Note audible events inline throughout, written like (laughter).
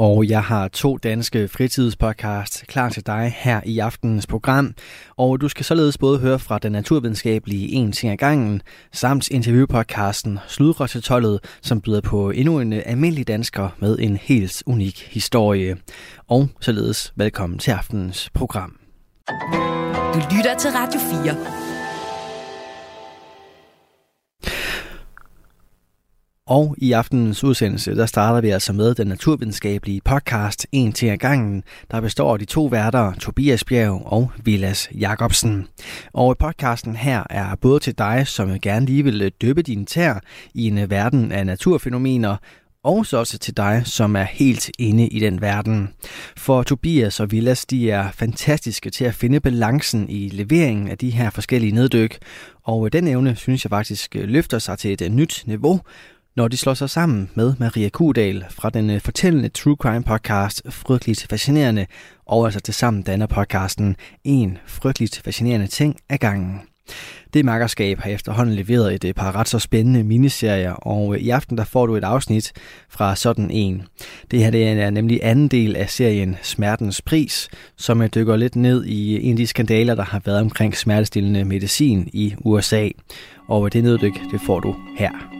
Og jeg har to danske fritidspodcasts klar til dig her i aftenens program. Og du skal således både høre fra den naturvidenskabelige En ting ad gangen, samt interviewpodcasten Sludre til tollet, som byder på endnu en almindelig dansker med en helt unik historie. Og således velkommen til aftenens program. Du lytter til Radio 4. Og i aftenens udsendelse, der starter vi altså med den naturvidenskabelige podcast En til ad gangen, der består af de to værter, Tobias Bjerg og Vilas Jacobsen. Og podcasten her er både til dig, som gerne lige vil døbe din tær i en verden af naturfænomener, og så også til dig, som er helt inde i den verden. For Tobias og Villas, de er fantastiske til at finde balancen i leveringen af de her forskellige neddyk, og den evne synes jeg faktisk løfter sig til et nyt niveau, når de slår sig sammen med Maria Kudal fra den øh, fortællende True Crime podcast Frygteligt Fascinerende, og altså til sammen danner podcasten En frygteligt fascinerende ting af gangen. Det makkerskab har efterhånden leveret et øh, par ret så spændende miniserier, og øh, i aften der får du et afsnit fra sådan en. Det her det er nemlig anden del af serien Smertens Pris, som dykker lidt ned i en af de skandaler, der har været omkring smertestillende medicin i USA. Og det neddyk, det får du her.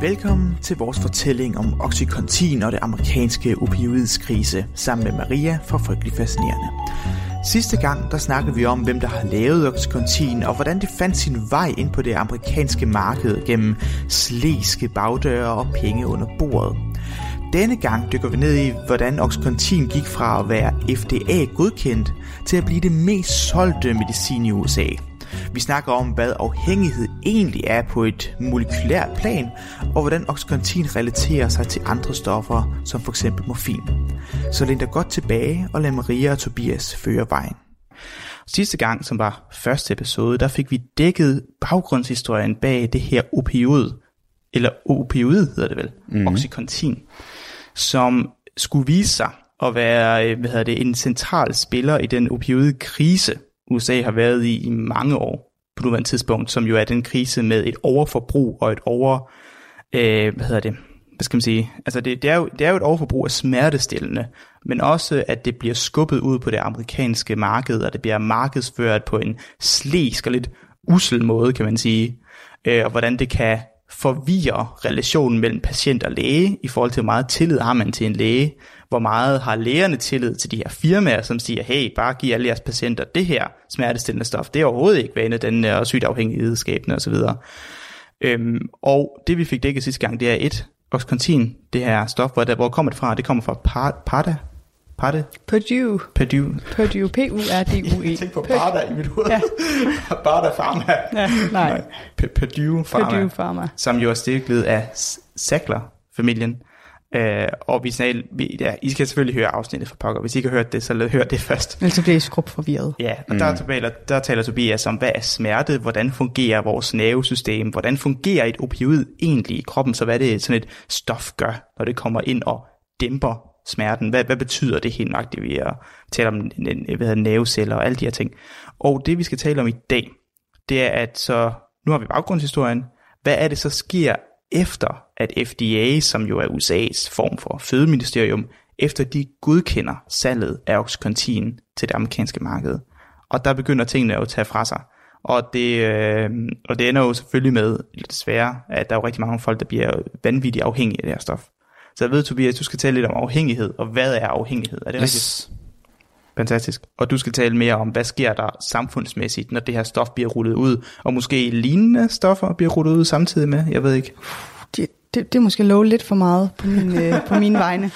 Velkommen til vores fortælling om Oxycontin og det amerikanske opioidskrise sammen med Maria fra Frygtelig Fascinerende. Sidste gang, der snakkede vi om, hvem der har lavet Oxycontin, og hvordan det fandt sin vej ind på det amerikanske marked gennem slæske bagdøre og penge under bordet. Denne gang dykker vi ned i, hvordan Oxycontin gik fra at være FDA-godkendt til at blive det mest solgte medicin i USA – vi snakker om, hvad afhængighed egentlig er på et molekylært plan, og hvordan Oxycontin relaterer sig til andre stoffer, som f.eks. morfin. Så læn dig godt tilbage og lad Maria og Tobias føre vejen. Sidste gang, som var første episode, der fik vi dækket baggrundshistorien bag det her opioid, eller opioid hedder det vel, mm. Oxycontin, som skulle vise sig at være øh, hvad hedder det, en central spiller i den opioidkrise, USA har været i i mange år på nuværende tidspunkt, som jo er den krise med et overforbrug og et over, øh, hvad hedder det, hvad skal man sige, altså det, det, er jo, det er jo et overforbrug af smertestillende, men også at det bliver skubbet ud på det amerikanske marked, og det bliver markedsført på en slæsk og lidt usel måde, kan man sige, øh, og hvordan det kan forvirre relationen mellem patient og læge, i forhold til hvor meget tillid har man til en læge, hvor meget har lægerne tillid til de her firmaer, som siger, hey, bare giv alle jeres patienter det her smertestillende stof. Det er overhovedet ikke vane, den er sygdafhængighedsskabende osv. Øhm, og det vi fik dækket sidste gang, det er et, Oxycontin, det her stof, hvor, der, hvor kommer det fra? Det kommer fra Parda, Parde? Purdue. Purdue. Purdue. P-U-R-D-U-E. Jeg tænkte på Parda i mit hoved. Ja. Parda Pharma. Ja, nej. Purdue Pharma. Purdue Pharma. Som jo er stiklet af Sackler-familien. Øh, og vi, snart, vi ja, I skal selvfølgelig høre afsnittet for pokker. Hvis I ikke har hørt det, så hør det først. Ellers så bliver I skrubt forvirret. Ja, og mm. der, taler, der taler Tobias om, hvad er smerte, hvordan fungerer vores nervesystem, hvordan fungerer et opioid egentlig i kroppen, så hvad det sådan et stof gør, når det kommer ind og dæmper smerten. Hvad, hvad betyder det helt nøjagtigt, vi taler om hvad nerveceller og alle de her ting. Og det vi skal tale om i dag, det er at så, nu har vi baggrundshistorien, hvad er det så sker efter at FDA, som jo er USA's form for fødeministerium, efter de godkender salget af Oxycontin til det amerikanske marked. Og der begynder tingene at tage fra sig. Og det, øh, og det ender jo selvfølgelig med, desværre, at der er jo rigtig mange folk, der bliver vanvittigt afhængige af det her stof. Så jeg ved, Tobias, du skal tale lidt om afhængighed, og hvad er afhængighed? Er det yes. rigtigt? Fantastisk. Og du skal tale mere om, hvad sker der samfundsmæssigt, når det her stof bliver rullet ud, og måske lignende stoffer bliver rullet ud samtidig med, jeg ved ikke. Det, det, det er måske lov lidt for meget på, min, øh, på mine vegne.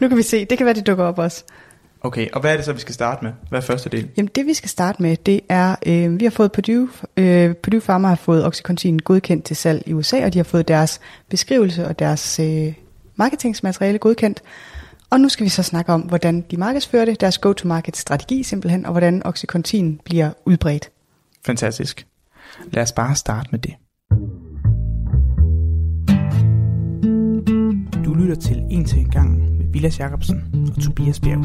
Nu kan vi se, det kan være, det dukker op også. Okay, og hvad er det så, vi skal starte med? Hvad er første del? Jamen det, vi skal starte med, det er, øh, vi har fået Purdue, øh, Purdue Pharma har fået Oxycontin godkendt til salg i USA, og de har fået deres beskrivelse og deres øh, marketingsmateriale godkendt. Og nu skal vi så snakke om, hvordan de markedsfører det, deres go-to-market strategi simpelthen, og hvordan Oxycontin bliver udbredt. Fantastisk. Lad os bare starte med det. Du lytter til En til en gang med Vilas Jacobsen og Tobias Bjerg.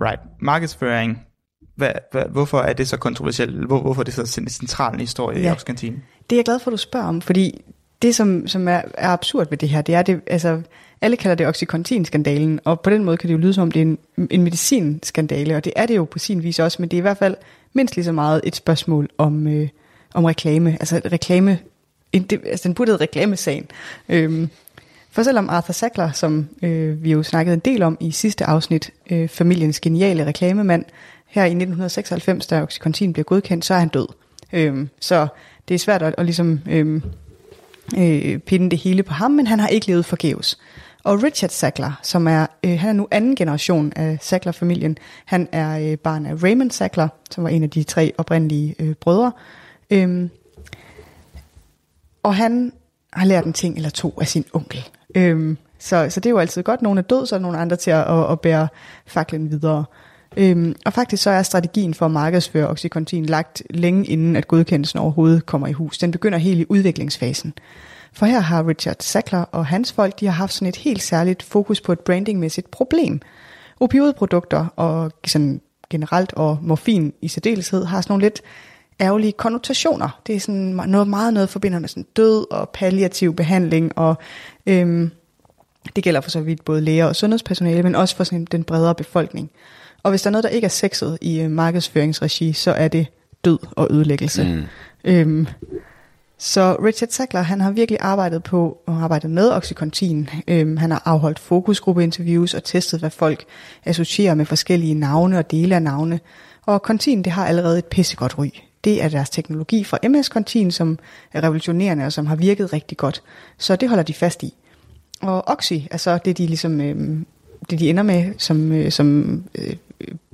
Right. Markedsføring. Hvad, hvad, hvorfor er det så kontroversielt? Hvor, hvorfor er det så en central historie ja. i Oxkantinen? Det er jeg glad for, at du spørger om, fordi det, som, som er, er absurd ved det her, det er, det, altså, alle kalder det Oxycontin-skandalen, og på den måde kan det jo lyde som om, det er en, en medicinskandale, og det er det jo på sin vis også, men det er i hvert fald mindst lige så meget et spørgsmål om, øh, om reklame, altså reklame, en, det, altså den burde reklamesagen. Øhm, for selvom Arthur Sackler, som øh, vi jo snakkede en del om i sidste afsnit, øh, familiens geniale reklamemand, her i 1996, da Oxycontin bliver godkendt, så er han død. Øhm, så det er svært at, at ligesom, øhm, øh, pinde det hele på ham, men han har ikke levet forgæves. Og Richard Sackler, som er, øh, han er nu anden generation af Sackler-familien, han er øh, barn af Raymond Sackler, som var en af de tre oprindelige øh, brødre. Øhm, og han har lært en ting eller to af sin onkel. Øhm, så, så det er jo altid godt. nogen er død, så er nogen andre til at, at, at bære faklen videre. Øhm, og faktisk så er strategien for at markedsføre Oxycontin lagt længe inden at godkendelsen overhovedet kommer i hus. Den begynder helt i udviklingsfasen. For her har Richard Sackler og hans folk, de har haft sådan et helt særligt fokus på et brandingmæssigt problem. Opioidprodukter og sådan generelt og morfin i særdeleshed har sådan nogle lidt ærgerlige konnotationer. Det er sådan noget meget noget forbinder med sådan død og palliativ behandling og øhm, det gælder for så vidt både læger og sundhedspersonale, men også for sådan den bredere befolkning. Og hvis der er noget, der ikke er sexet i øh, markedsføringsregi, så er det død og ødelæggelse. Mm. Øhm, så Richard Sackler, han har virkelig arbejdet på og arbejdet med Oxycontin. Øhm, han har afholdt fokusgruppeinterviews og testet, hvad folk associerer med forskellige navne og dele af navne. Og Contin, det har allerede et pissegodt ry. Det er deres teknologi fra MS Contin, som er revolutionerende og som har virket rigtig godt. Så det holder de fast i. Og Oxy er så det, de ligesom, øhm, det de ender med som, øh, som øh,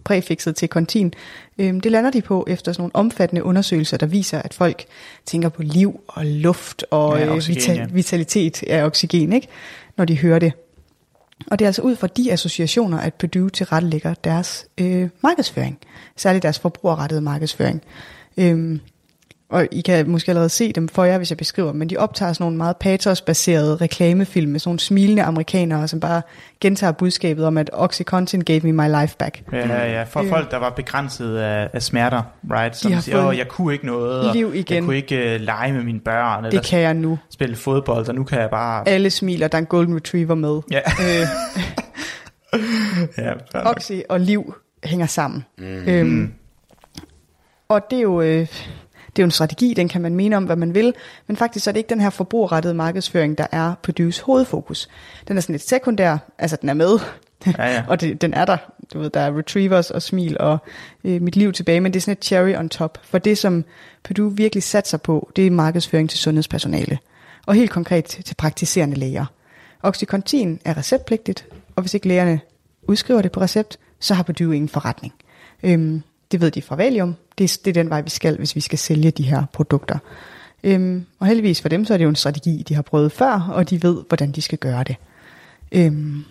præfikset til kontin, øh, det lander de på efter sådan nogle omfattende undersøgelser, der viser, at folk tænker på liv og luft og ja, øh, oxygen, vita- ja. vitalitet af oxygen, ikke? når de hører det. Og det er altså ud fra de associationer, at Purdue tilrettelægger deres øh, markedsføring, særligt deres forbrugerrettede markedsføring. Øh, og I kan måske allerede se dem for jer, hvis jeg beskriver men de optager sådan nogle meget patosbaserede reklamefilm med sådan nogle smilende amerikanere, som bare gentager budskabet om, at Oxycontin gave me my life back. Ja, ja, for øh, folk, der var begrænset af, af smerter, right? Som siger, åh, jeg kunne ikke noget, liv igen. jeg kunne ikke uh, lege med mine børn, eller det kan jeg nu. spille fodbold, og nu kan jeg bare... Alle smiler, der er en golden retriever med. Ja. Øh, (laughs) ja, (laughs) Oxy og liv hænger sammen. Mm. Øhm, og det er jo... Øh, det er jo en strategi, den kan man mene om, hvad man vil, men faktisk så er det ikke den her forbrugerrettede markedsføring, der er Purdues hovedfokus. Den er sådan lidt sekundær, altså den er med, ja, ja. (laughs) og det, den er der. Du ved, der er retrievers og smil og øh, mit liv tilbage, men det er sådan et cherry on top. For det, som Purdue virkelig satser på, det er markedsføring til sundhedspersonale. Og helt konkret til praktiserende læger. Oxycontin er receptpligtigt, og hvis ikke lægerne udskriver det på recept, så har Purdue ingen forretning. Øhm, det ved de fra Valium. Det, det er den vej, vi skal, hvis vi skal sælge de her produkter. Øhm, og heldigvis for dem, så er det jo en strategi, de har prøvet før, og de ved, hvordan de skal gøre det. Øhm,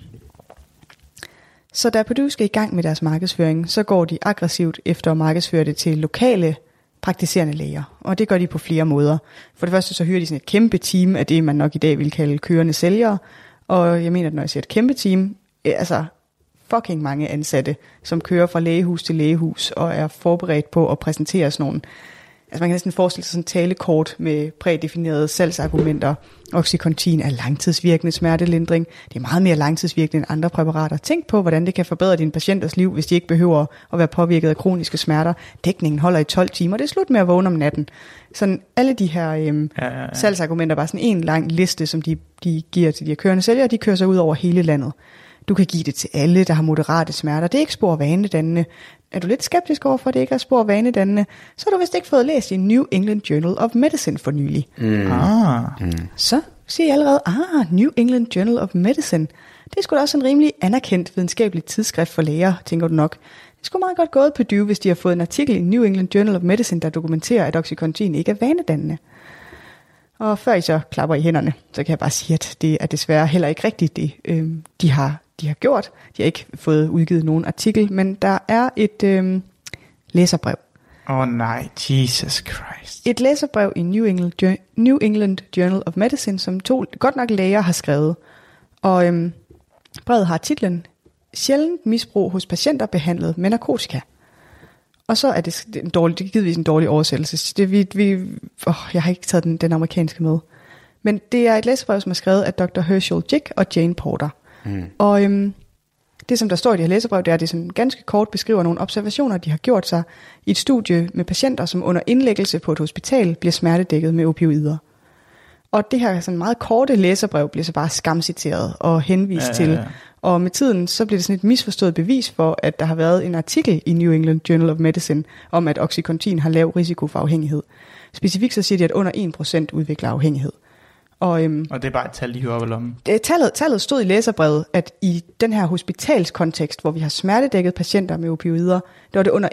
så da Purdue skal i gang med deres markedsføring, så går de aggressivt efter at markedsføre det til lokale praktiserende læger. Og det gør de på flere måder. For det første så hyrer de sådan et kæmpe team af det, man nok i dag vil kalde kørende sælgere. Og jeg mener, at når jeg siger et kæmpe team, altså fucking mange ansatte, som kører fra lægehus til lægehus og er forberedt på at præsentere sådan nogle Altså man kan næsten forestille sig sådan talekort med prædefinerede salgsargumenter. Oxycontin er langtidsvirkende smertelindring. Det er meget mere langtidsvirkende end andre præparater. Tænk på, hvordan det kan forbedre dine patienters liv, hvis de ikke behøver at være påvirket af kroniske smerter. Dækningen holder i 12 timer. Det er slut med at vågne om natten. Sådan alle de her øhm, ja, ja, ja. salgsargumenter, bare sådan en lang liste, som de, de giver til de her kørende sælgere, de kører sig ud over hele landet. Du kan give det til alle, der har moderate smerter. Det er ikke spor vanedannende. Er du lidt skeptisk over for, at det ikke er spor vanedannende, så har du vist ikke fået læst i New England Journal of Medicine for nylig. Mm. Ah. Mm. Så siger jeg allerede, ah, New England Journal of Medicine. Det er sgu da også en rimelig anerkendt videnskabelig tidsskrift for læger, tænker du nok. Det skulle meget godt gået på Purdue, hvis de har fået en artikel i New England Journal of Medicine, der dokumenterer, at Oxycontin ikke er vanedannende. Og før I så klapper i hænderne, så kan jeg bare sige, at det er desværre heller ikke rigtigt det, øh, de har de har gjort. De har ikke fået udgivet nogen artikel, men der er et, øh, læserbrev. Åh oh, nej, Jesus Christ. Et læserbrev i New England, New England Journal of Medicine, som to godt nok læger har skrevet. Og øhm, brevet har titlen Sjældent misbrug hos patienter behandlet med narkotika. Og så er det, det er en dårlig, det er givetvis en dårlig oversættelse. Det, vi, vi, åh, jeg har ikke taget den, den amerikanske med. Men det er et læsebrev, som er skrevet af Dr. Herschel Jick og Jane Porter. Mm. Og øhm, det, som der står i det her læsebrev, det er, at det sådan ganske kort beskriver nogle observationer, de har gjort sig i et studie med patienter, som under indlæggelse på et hospital bliver smertedækket med opioider. Og det her sådan meget korte læserbrev bliver så bare skamciteret og henvist Ja, ja, ja, til. Og med tiden, så bliver det sådan et misforstået bevis for, at der har været en artikel i New England Journal of Medicine om, at Oxycontin har lav risiko for afhængighed. Specifikt så siger de, at under 1% udvikler afhængighed. Og øhm, Og det er bare et tal, de hører vel om. det, tallet, tallet stod i læserbrevet, at i den her hospitalskontekst, hvor vi har smertedækket patienter med opioider, der var det under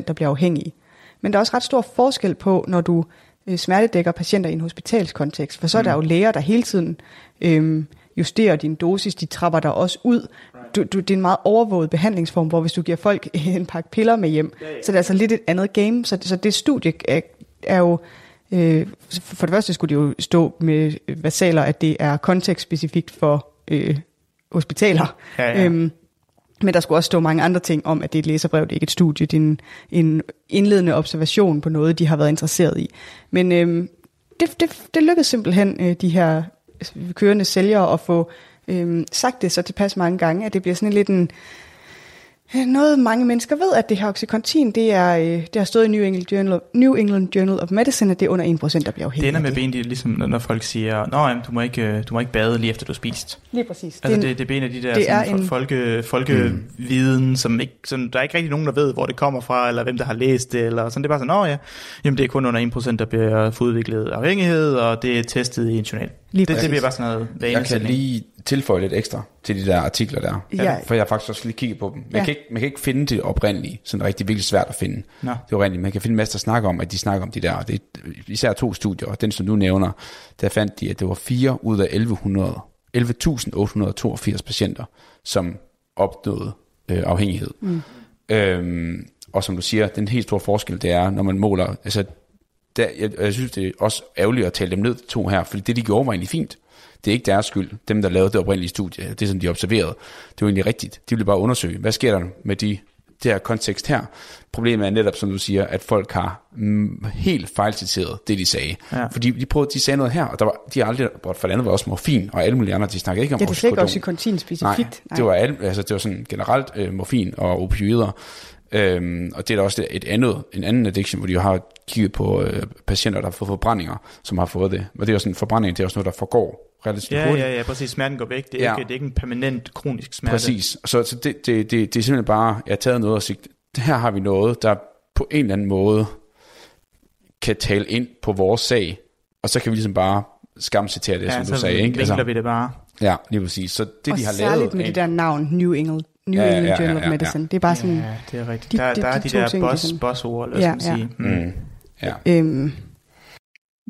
1%, der bliver afhængige. Men der er også ret stor forskel på, når du øh, smertedækker patienter i en hospitalskontekst, for så er der jo læger, der hele tiden øh, justerer din dosis, de trapper dig også ud. Du, du, det er en meget overvåget behandlingsform, hvor hvis du giver folk (laughs) en pakke piller med hjem, så det er altså lidt et andet game. Så, så det studie er, er jo Øh, for det første skulle det jo stå med versaler, at det er kontekstspecifikt for øh, hospitaler. Ja, ja. Øhm, men der skulle også stå mange andre ting om, at det er et læserbrev, det er ikke et studie, det er en, en indledende observation på noget, de har været interesseret i. Men øhm, det, det, det lykkedes simpelthen øh, de her kørende sælgere at få øhm, sagt det så tilpas mange gange, at det bliver sådan lidt en, Øh, Noget mange mennesker ved, at det her Oxycontin, det, er, øh, det har stået i New England, Journal of, New England Journal of Medicine, at det er under 1%, der bliver Det afhængig ender af med ben, det er ligesom, når- når folk siger, jamen, du, må ikke, øh, du må ikke bade lige efter du har spist. Lige præcis. Altså, det, det, det er en af de der det sådan, er en... folke, folkeviden, mm. som ikke, sådan, der er ikke rigtig nogen, der ved, hvor det kommer fra, eller hvem der har læst det, eller sådan. Det er bare sådan, Nå ja, jamen det er kun under 1%, der bliver udviklet afhængighed, og det er testet i en journal. Lige det, det bliver bare sådan noget Jeg kan vanesætning. lige tilføje lidt ekstra til de der artikler der. Ja. For jeg har faktisk også lige kigget på dem. Man, Ja. kan ikke, man kan ikke finde det oprindelige, sådan rigtig virkelig svært at finde. Nå. Det er oprindeligt. Man kan finde en masse, der snakker om, at de snakker om de der. og Det er især to studier, og den som du nævner, der fandt de, at det var 4 ud af 1100, 11.882 patienter, som opnåede øh, afhængighed. Mm. Øhm, og som du siger, den helt store forskel, det er, når man måler, altså der, jeg, jeg synes, det er også ærgerligt at tale dem ned, de to her, fordi det, de gjorde, var egentlig fint. Det er ikke deres skyld. Dem, der lavede det oprindelige studie, det som de observerede, det var egentlig rigtigt. De ville bare undersøge, hvad sker der med de, det her kontekst her. Problemet er netop, som du siger, at folk har mm, helt fejlciteret det, de sagde. Ja. Fordi de, prøvede, de sagde noget her, og der var, de har aldrig, for det andet var også morfin, og alle mulige andre, de snakkede ikke om ja, det er ikke. Oxycontin specifikt. Nej, det var, alle, altså, det var sådan generelt øh, morfin og opioider. Øhm, og det er da også et andet, en anden addiction, hvor de jo har kigget på øh, patienter, der har fået forbrændinger, som har fået det. Og det er jo sådan, forbrænding, det er også noget, der forgår relativt Ja, hurtigt. ja, ja, præcis. Smerten går væk. Det er, Ja. ikke, det er ikke en permanent kronisk smerte. Præcis. Så, så det, det, det, det er simpelthen bare, jeg har taget noget og sagt, her har vi noget, der på en eller anden måde kan tale ind på vores sag, og så kan vi ligesom bare skamcitere det, Ja, som du sagde. Ikke? vinkler vi det bare. ja, lige præcis. Så det, og de har særligt lavet... med det der navn, New England, New Ja, ja, England ja, Journal ja, of ja. Medicine. Det er bare sådan, Ja, det er rigtigt. De- der, de- der er de de to der ting, de boss, sådan- bossord, eller hvad Ja, man ja. sige. Mm. Mm, ja. øhm,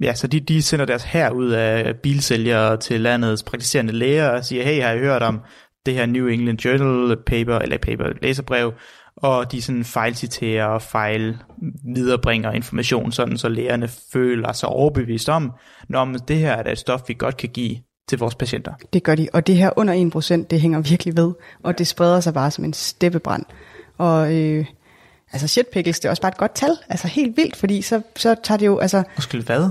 Ja, så de, de sender deres her ud af bilsælgere til landets praktiserende læger og siger, hey, har I hørt om det her New England Journal paper, eller paper læserbrev, og de sådan fejlciterer og fejl viderebringer information, sådan så lægerne føler sig overbevist om, når det her er et stof, vi godt kan give til vores patienter. det gør de. Og det her under 1%, det hænger virkelig ved. Og det spreder sig bare som en steppebrand. Og øh, altså shit pickles, det er også bare et godt tal. Altså helt vildt, fordi så, så tager det jo, altså, Undskyld, hvad?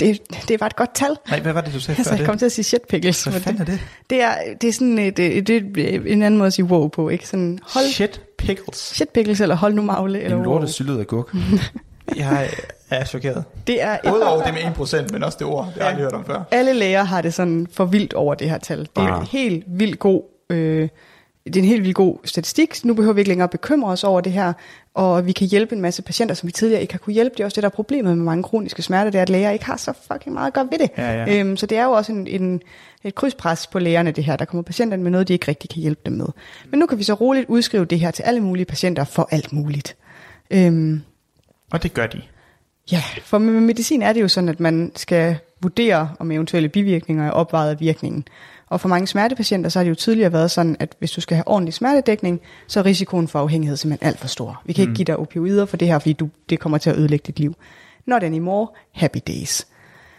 Det, det er bare et godt tal. Nej, hvad var det, du sagde Altså, før jeg det? kom til at sige shit pickles. Hvad fanden er det? Det er, det er sådan et, det, det er en anden måde at sige wow på, ikke? Sådan, hold Shit pickles. shit pickles, eller hold nu magle, eller En wow. lortet syltet agurk. (laughs) Jeg er chokeret. Det er et, Både over det med 1%, men også det ord, det har jeg aldrig hørt om før. alle læger har det sådan for vildt over det her tal. Det er Ah. helt vildt god, øh, det er en helt vildt god statistik. Nu behøver vi ikke længere bekymre os over det her, og vi kan hjælpe en masse patienter, som vi tidligere ikke har kunne hjælpe. Det er også det, der er problemet med mange kroniske smerter, det er, at læger ikke har så fucking meget at gøre ved det. Ja, ja. Øhm, så det er jo også en, en, et krydspres på lægerne, det her. Der kommer patienterne med noget, de ikke rigtig kan hjælpe dem med. Men nu kan vi så roligt udskrive det her til alle mulige patienter for alt muligt. Øhm, Og det gør de. Ja, for med medicin er det jo sådan, at man skal vurdere, om eventuelle bivirkninger er opvejet af virkningen. Og for mange smertepatienter, så har det jo tidligere været sådan, at hvis du skal have ordentlig smertedækning, så er risikoen for afhængighed simpelthen alt for stor. Vi kan ikke give dig opioider for det her, fordi du, det kommer til at ødelægge dit liv. Not anymore, happy days.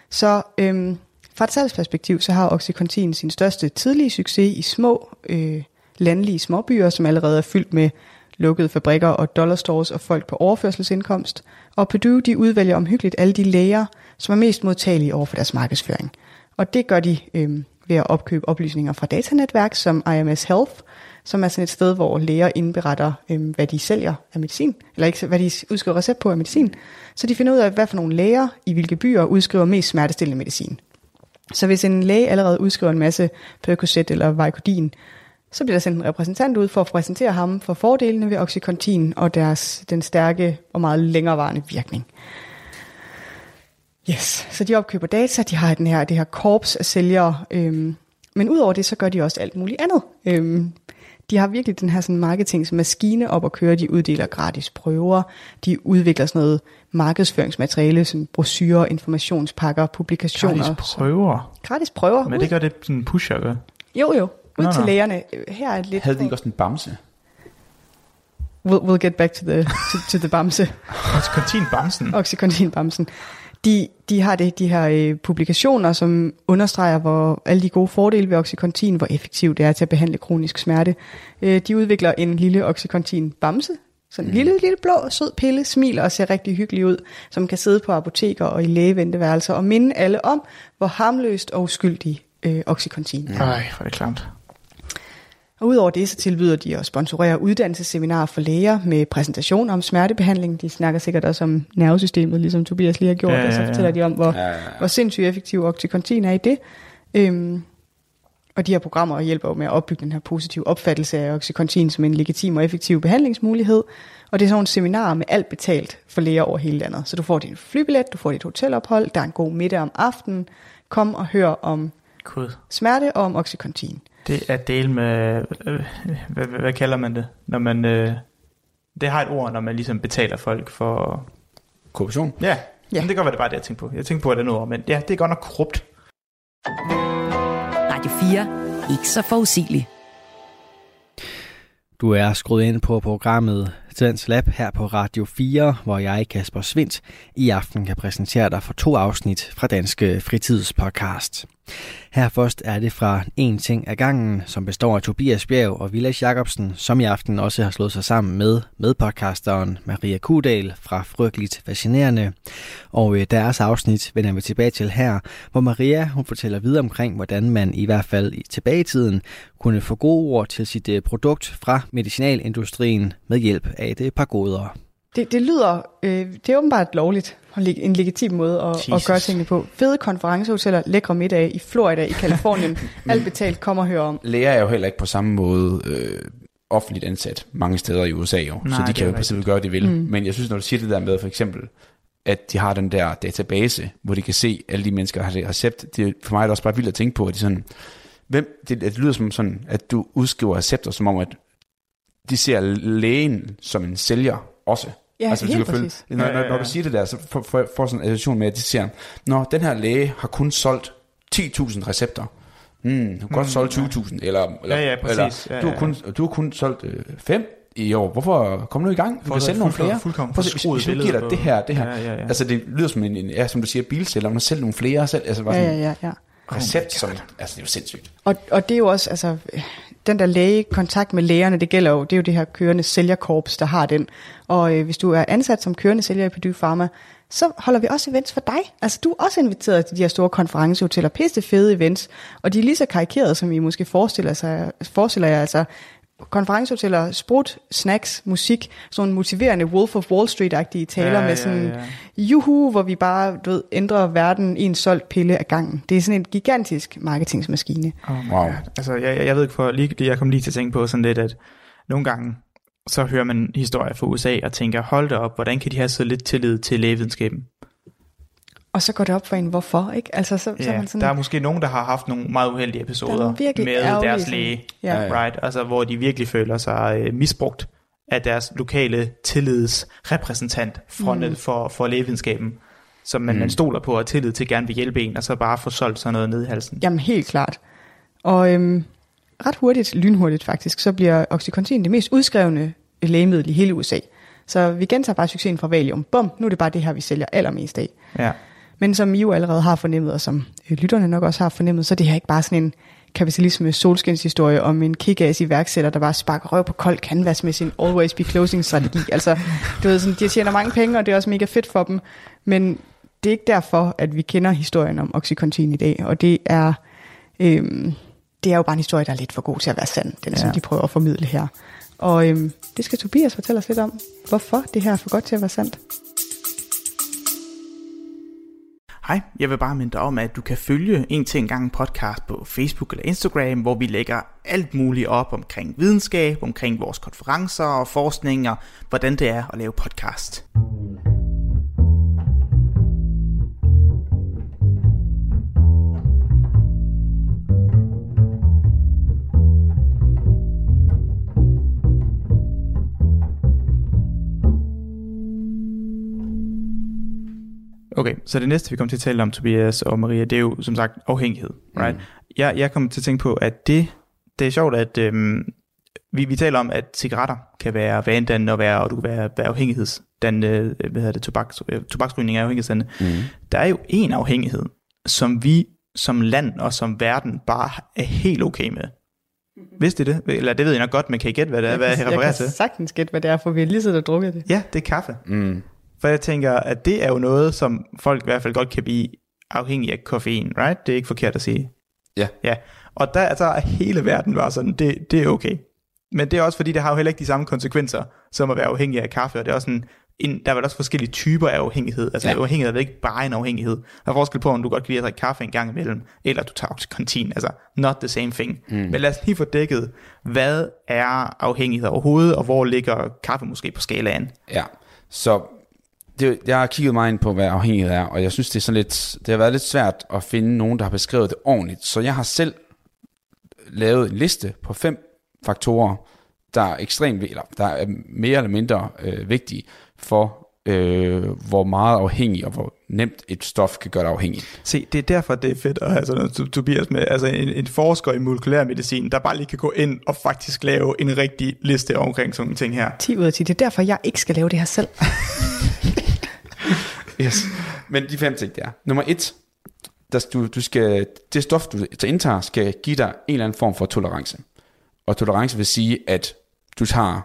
Så øhm, fra et salgsperspektiv, så har Oxycontin sin største tidlige succes i små øh, landlige småbyer, som allerede er fyldt med lukkede fabrikker og dollarstores og folk på overførselsindkomst. Og Purdue de udvælger omhyggeligt alle de læger, som er mest modtagelige over for deres markedsføring. Og det gør de øh, ved at opkøbe oplysninger fra datanetværk som IMS Health, som er sådan et sted, hvor læger indberetter, øhm, hvad de sælger af medicin, eller ikke, hvad de udskriver recept på af medicin. Så de finder ud af, hvad for nogle læger i hvilke byer udskriver mest smertestillende medicin. Så hvis en læge allerede udskriver en masse Percocet eller Vicodin, så bliver der sendt en repræsentant ud for at præsentere ham for fordelene ved Oxycontin og deres, den stærke og meget længerevarende virkning. Yes, så de opkøber data, de har den her, det her korps af sælgere, øhm, men udover det, så gør de også alt muligt andet. Øhm, de har virkelig den her sådan marketingsmaskine op at køre, de uddeler gratis prøver, de udvikler sådan noget markedsføringsmateriale, som brochurer, informationspakker, publikationer. Gratis prøver. Gratis prøver. Men det gør det sådan pusher, gør. Jo, jo. Ud Nå, til nå. lægerne. Her er lidt... Havde de ikke også en bamse? We'll, we'll get back to the, to, to the bamse. Oxycontin (laughs) Bamsen. Oxycontin-bamsen. De, de har det, de her øh, publikationer, som understreger hvor alle de gode fordele ved Oxycontin, hvor effektivt det er til at behandle kronisk smerte. Øh, de udvikler en lille Oxycontin-bamse, sådan en Mm. lille, lille blå, sød pille, smiler og ser rigtig hyggelig ud, som kan sidde på apoteker og i lægeventeværelser og minde alle om, hvor harmløst og uskyldig øh, Oxycontin er. Ej, hvor er det klamt. Og udover det, så tilbyder de at sponsorere uddannelsesseminarer for læger med præsentation om smertebehandling. De snakker sikkert også om nervesystemet, ligesom Tobias lige har gjort, Ja, ja, ja, og så fortæller de om, hvor, Ja, ja, ja. hvor sindssygt effektiv Oxycontin er i det. Øhm, og de her programmer hjælper jo med at opbygge den her positive opfattelse af Oxycontin som en legitim og effektiv behandlingsmulighed. Og det er sådan nogle seminarer med alt betalt for læger over hele landet. Så du får din flybillet, du får dit hotelophold, der er en god middag om aftenen. Kom og hør om Gud. smerte og om Oxycontin. Det er del med, øh, hvad, hvad, hvad kalder man det? Når man, øh, det har et ord, når man ligesom betaler folk for... Korruption? Ja, Ja. men det kan være, det bare det, jeg tænkte på. Jeg tænkte på, at det er noget ord, men ja, det er godt nok korrupt. Radio 4. Ikke så forudsigelig. Du er skruet ind på programmet Tidens Lab her på Radio 4, hvor jeg, Kasper Svindt, i aften kan præsentere dig for to afsnit fra Danske Fritidspodcast. Her først er det fra En ting ad gangen, som består af Tobias Bjerg og Vilas Jacobsen, som i aften også har slået sig sammen med medpodcasteren Maria Kudal fra Frygteligt Fascinerende. Og øh, deres afsnit vender vi tilbage til her, hvor Maria hun fortæller videre omkring, hvordan man i hvert fald i tilbage i tiden kunne få gode ord til sit øh, produkt fra medicinalindustrien med hjælp af et øh, par goder. Det, det lyder, øh, det er åbenbart lovligt, en legitim måde at, at gøre tingene på. Fede konferencehoteller, lækre middage i Florida, i Kalifornien, (laughs) alt betalt, kom og hør om. Læger er jo heller ikke på samme måde øh, offentligt ansat mange steder i USA jo, Nej, så de kan jo i princippet gøre, det de vil. Mm. Men jeg synes, når du siger det der med for eksempel, at de har den der database, hvor de kan se alle de mennesker, der har det recept, det er for mig er det også bare vildt at tænke på, at de sådan, hvem, det, det lyder som sådan, at du udskriver recepter, som om, at de ser lægen som en sælger også. Ja, altså, helt du kan følge, præcis. når, Ja, ja, når, når ja. du siger det der, så får for, for sådan en association med, at de siger, Nå, den her læge har kun solgt 10.000 recepter. Hmm, du har godt Mm, solgt ja. 20.000, eller, eller, Ja, ja, præcis. eller Ja, du, ja. har kun, du har kun solgt øh, fem i år. Hvorfor kom nu i gang? Vi For kan sælge nogle fuldkommen- flere. fuldkommen Prøv at se, hvis, hvis vi billede giver dig på- det her, det her. Ja, ja, ja. Altså det lyder som en, en ja, som du siger, bilsælger, man sælger nogle flere selv. Altså bare Ja, sådan ja, ja, ja. recept, som, altså det er jo sindssygt. Og, og det er jo også, altså, den der læge, kontakt med lægerne, det gælder jo, det er jo det her kørende sælgerkorps, der har den. Og øh, hvis du er ansat som kørende sælger i Pedy Pharma, så holder vi også events for dig. Altså, du er også inviteret til de her store konferencehoteller, pisse fede events, og de er lige så karikerede, som I måske forestiller, sig, forestiller jer. Altså, konferencehoteller, sprut, snacks, musik, sådan motiverende Wolf of Wall Street-agtige taler Ja, med ja, sådan, ja. juhu, hvor vi bare du ved, ændrer verden i en solgt pille af gangen. Det er sådan en gigantisk marketingsmaskine. Oh Wow. God. Altså, jeg, jeg- jeg ved ikke, for lige, jeg kom lige til at tænke på sådan lidt, at nogle gange, så hører man historier fra USA og tænker, hold da op, hvordan kan de have så lidt tillid til lægevidenskaben? Og så går det op for en, hvorfor, ikke? Altså, så, så er Ja, man sådan, der er måske nogen, der har haft nogle meget uheldige Der er episoder med ærgerlige deres læge, Ja. Ja, ja. right? Altså, hvor de virkelig føler sig øh, misbrugt af deres lokale tillidsrepræsentant frontet mm. for, for lægevidenskaben, som man, mm. man stoler på og tillid til gerne vil hjælpe en, og så bare få solgt sådan noget ned i halsen. Jamen helt klart. Og øhm, ret hurtigt, lynhurtigt faktisk, så bliver Oxycontin det mest udskrevne lægemiddel i hele USA. Så vi gentager bare succesen fra Valium. Bum, nu er det bare det her, vi sælger allermest af. Ja. Men som I jo allerede har fornemmet, og som øh, lytterne nok også har fornemmet, så er det her ikke bare sådan en kapitalisme solskinshistorie om en kick-ass iværksætter, der bare sparker røv på kold canvas med sin always be closing strategi. (laughs) altså, du ved, sådan, de tjener mange penge, og det er også mega fedt for dem, men det er ikke derfor, at vi kender historien om Oxycontin i dag, og det er, øhm, det er jo bare en historie, der er lidt for god til at være sand, den ja. som de prøver at formidle her. Og øhm, det skal Tobias fortælle os lidt om, hvorfor det her er for godt til at være sandt. Hej, jeg vil bare minde dig om, at du kan følge En til en gang podcast på Facebook eller Instagram, hvor vi lægger alt muligt op omkring videnskab, omkring vores konferencer og forskning og hvordan det er at lave podcast. Okay, så det næste, vi kommer til at tale om, Tobias og Maria, det er jo som sagt afhængighed, right? Mm. Jeg, jeg kommer til at tænke på, at det, det er sjovt, at øhm, vi, vi taler om, at cigaretter kan være vanedannende og, være, og du kan være, være afhængighedsdannende, øh, hvad hedder det, tobaks, øh, tobaksrygning er afhængighedsdannende. Mm. Der er jo en afhængighed, som vi som land og som verden bare er helt okay med. Vidste I det? Eller det ved jeg nok godt, men kan I gætte, hvad det er, hvad jeg, jeg refererer kan til? sagtens gætte, hvad det er, for vi har lige siddet og drukket det. Ja, det er kaffe. Mm. For jeg tænker, at det er jo noget, som folk i hvert fald godt kan blive afhængig af koffein, right? Det er ikke forkert at sige. Ja. Ja, og der, der er hele verden bare sådan, det, det er okay. Men det er også fordi, det har jo heller ikke de samme konsekvenser, som at være afhængig af kaffe, og det er også en, en der er vel også forskellige typer af afhængighed. Altså ja. Ja. afhængighed er vel ikke bare en afhængighed. Der er forskel på, om du godt kan lide at drikke kaffe en gang imellem, eller du tager oxycontin. Altså, not the same thing. Mm. Men lad os lige få dækket, hvad er afhængighed overhovedet, og hvor ligger kaffe måske på skalaen? Ja, så det, jeg har kigget meget ind på, hvad afhængighed er, og jeg synes, det, er sådan lidt, det har været lidt svært at finde nogen, der har beskrevet det ordentligt. Så jeg har selv lavet en liste på fem faktorer, der er ekstremt, eller der er mere eller mindre øh, vigtige for, øh, hvor meget afhængig og hvor nemt et stof kan gøre dig afhængig. Se, det er derfor, det er fedt at have sådan noget, Tobias med, altså en, en forsker i molekylær medicin, der bare lige kan gå ind og faktisk lave en rigtig liste omkring sådan nogle ting her. 10 ud af 10. Det er derfor, jeg ikke skal lave det her selv. (laughs) Yes. Men de fem ting, det er. Nummer et, der, du, du skal, det stof, du indtager, skal give dig en eller anden form for tolerance. Og tolerance vil sige, at du tager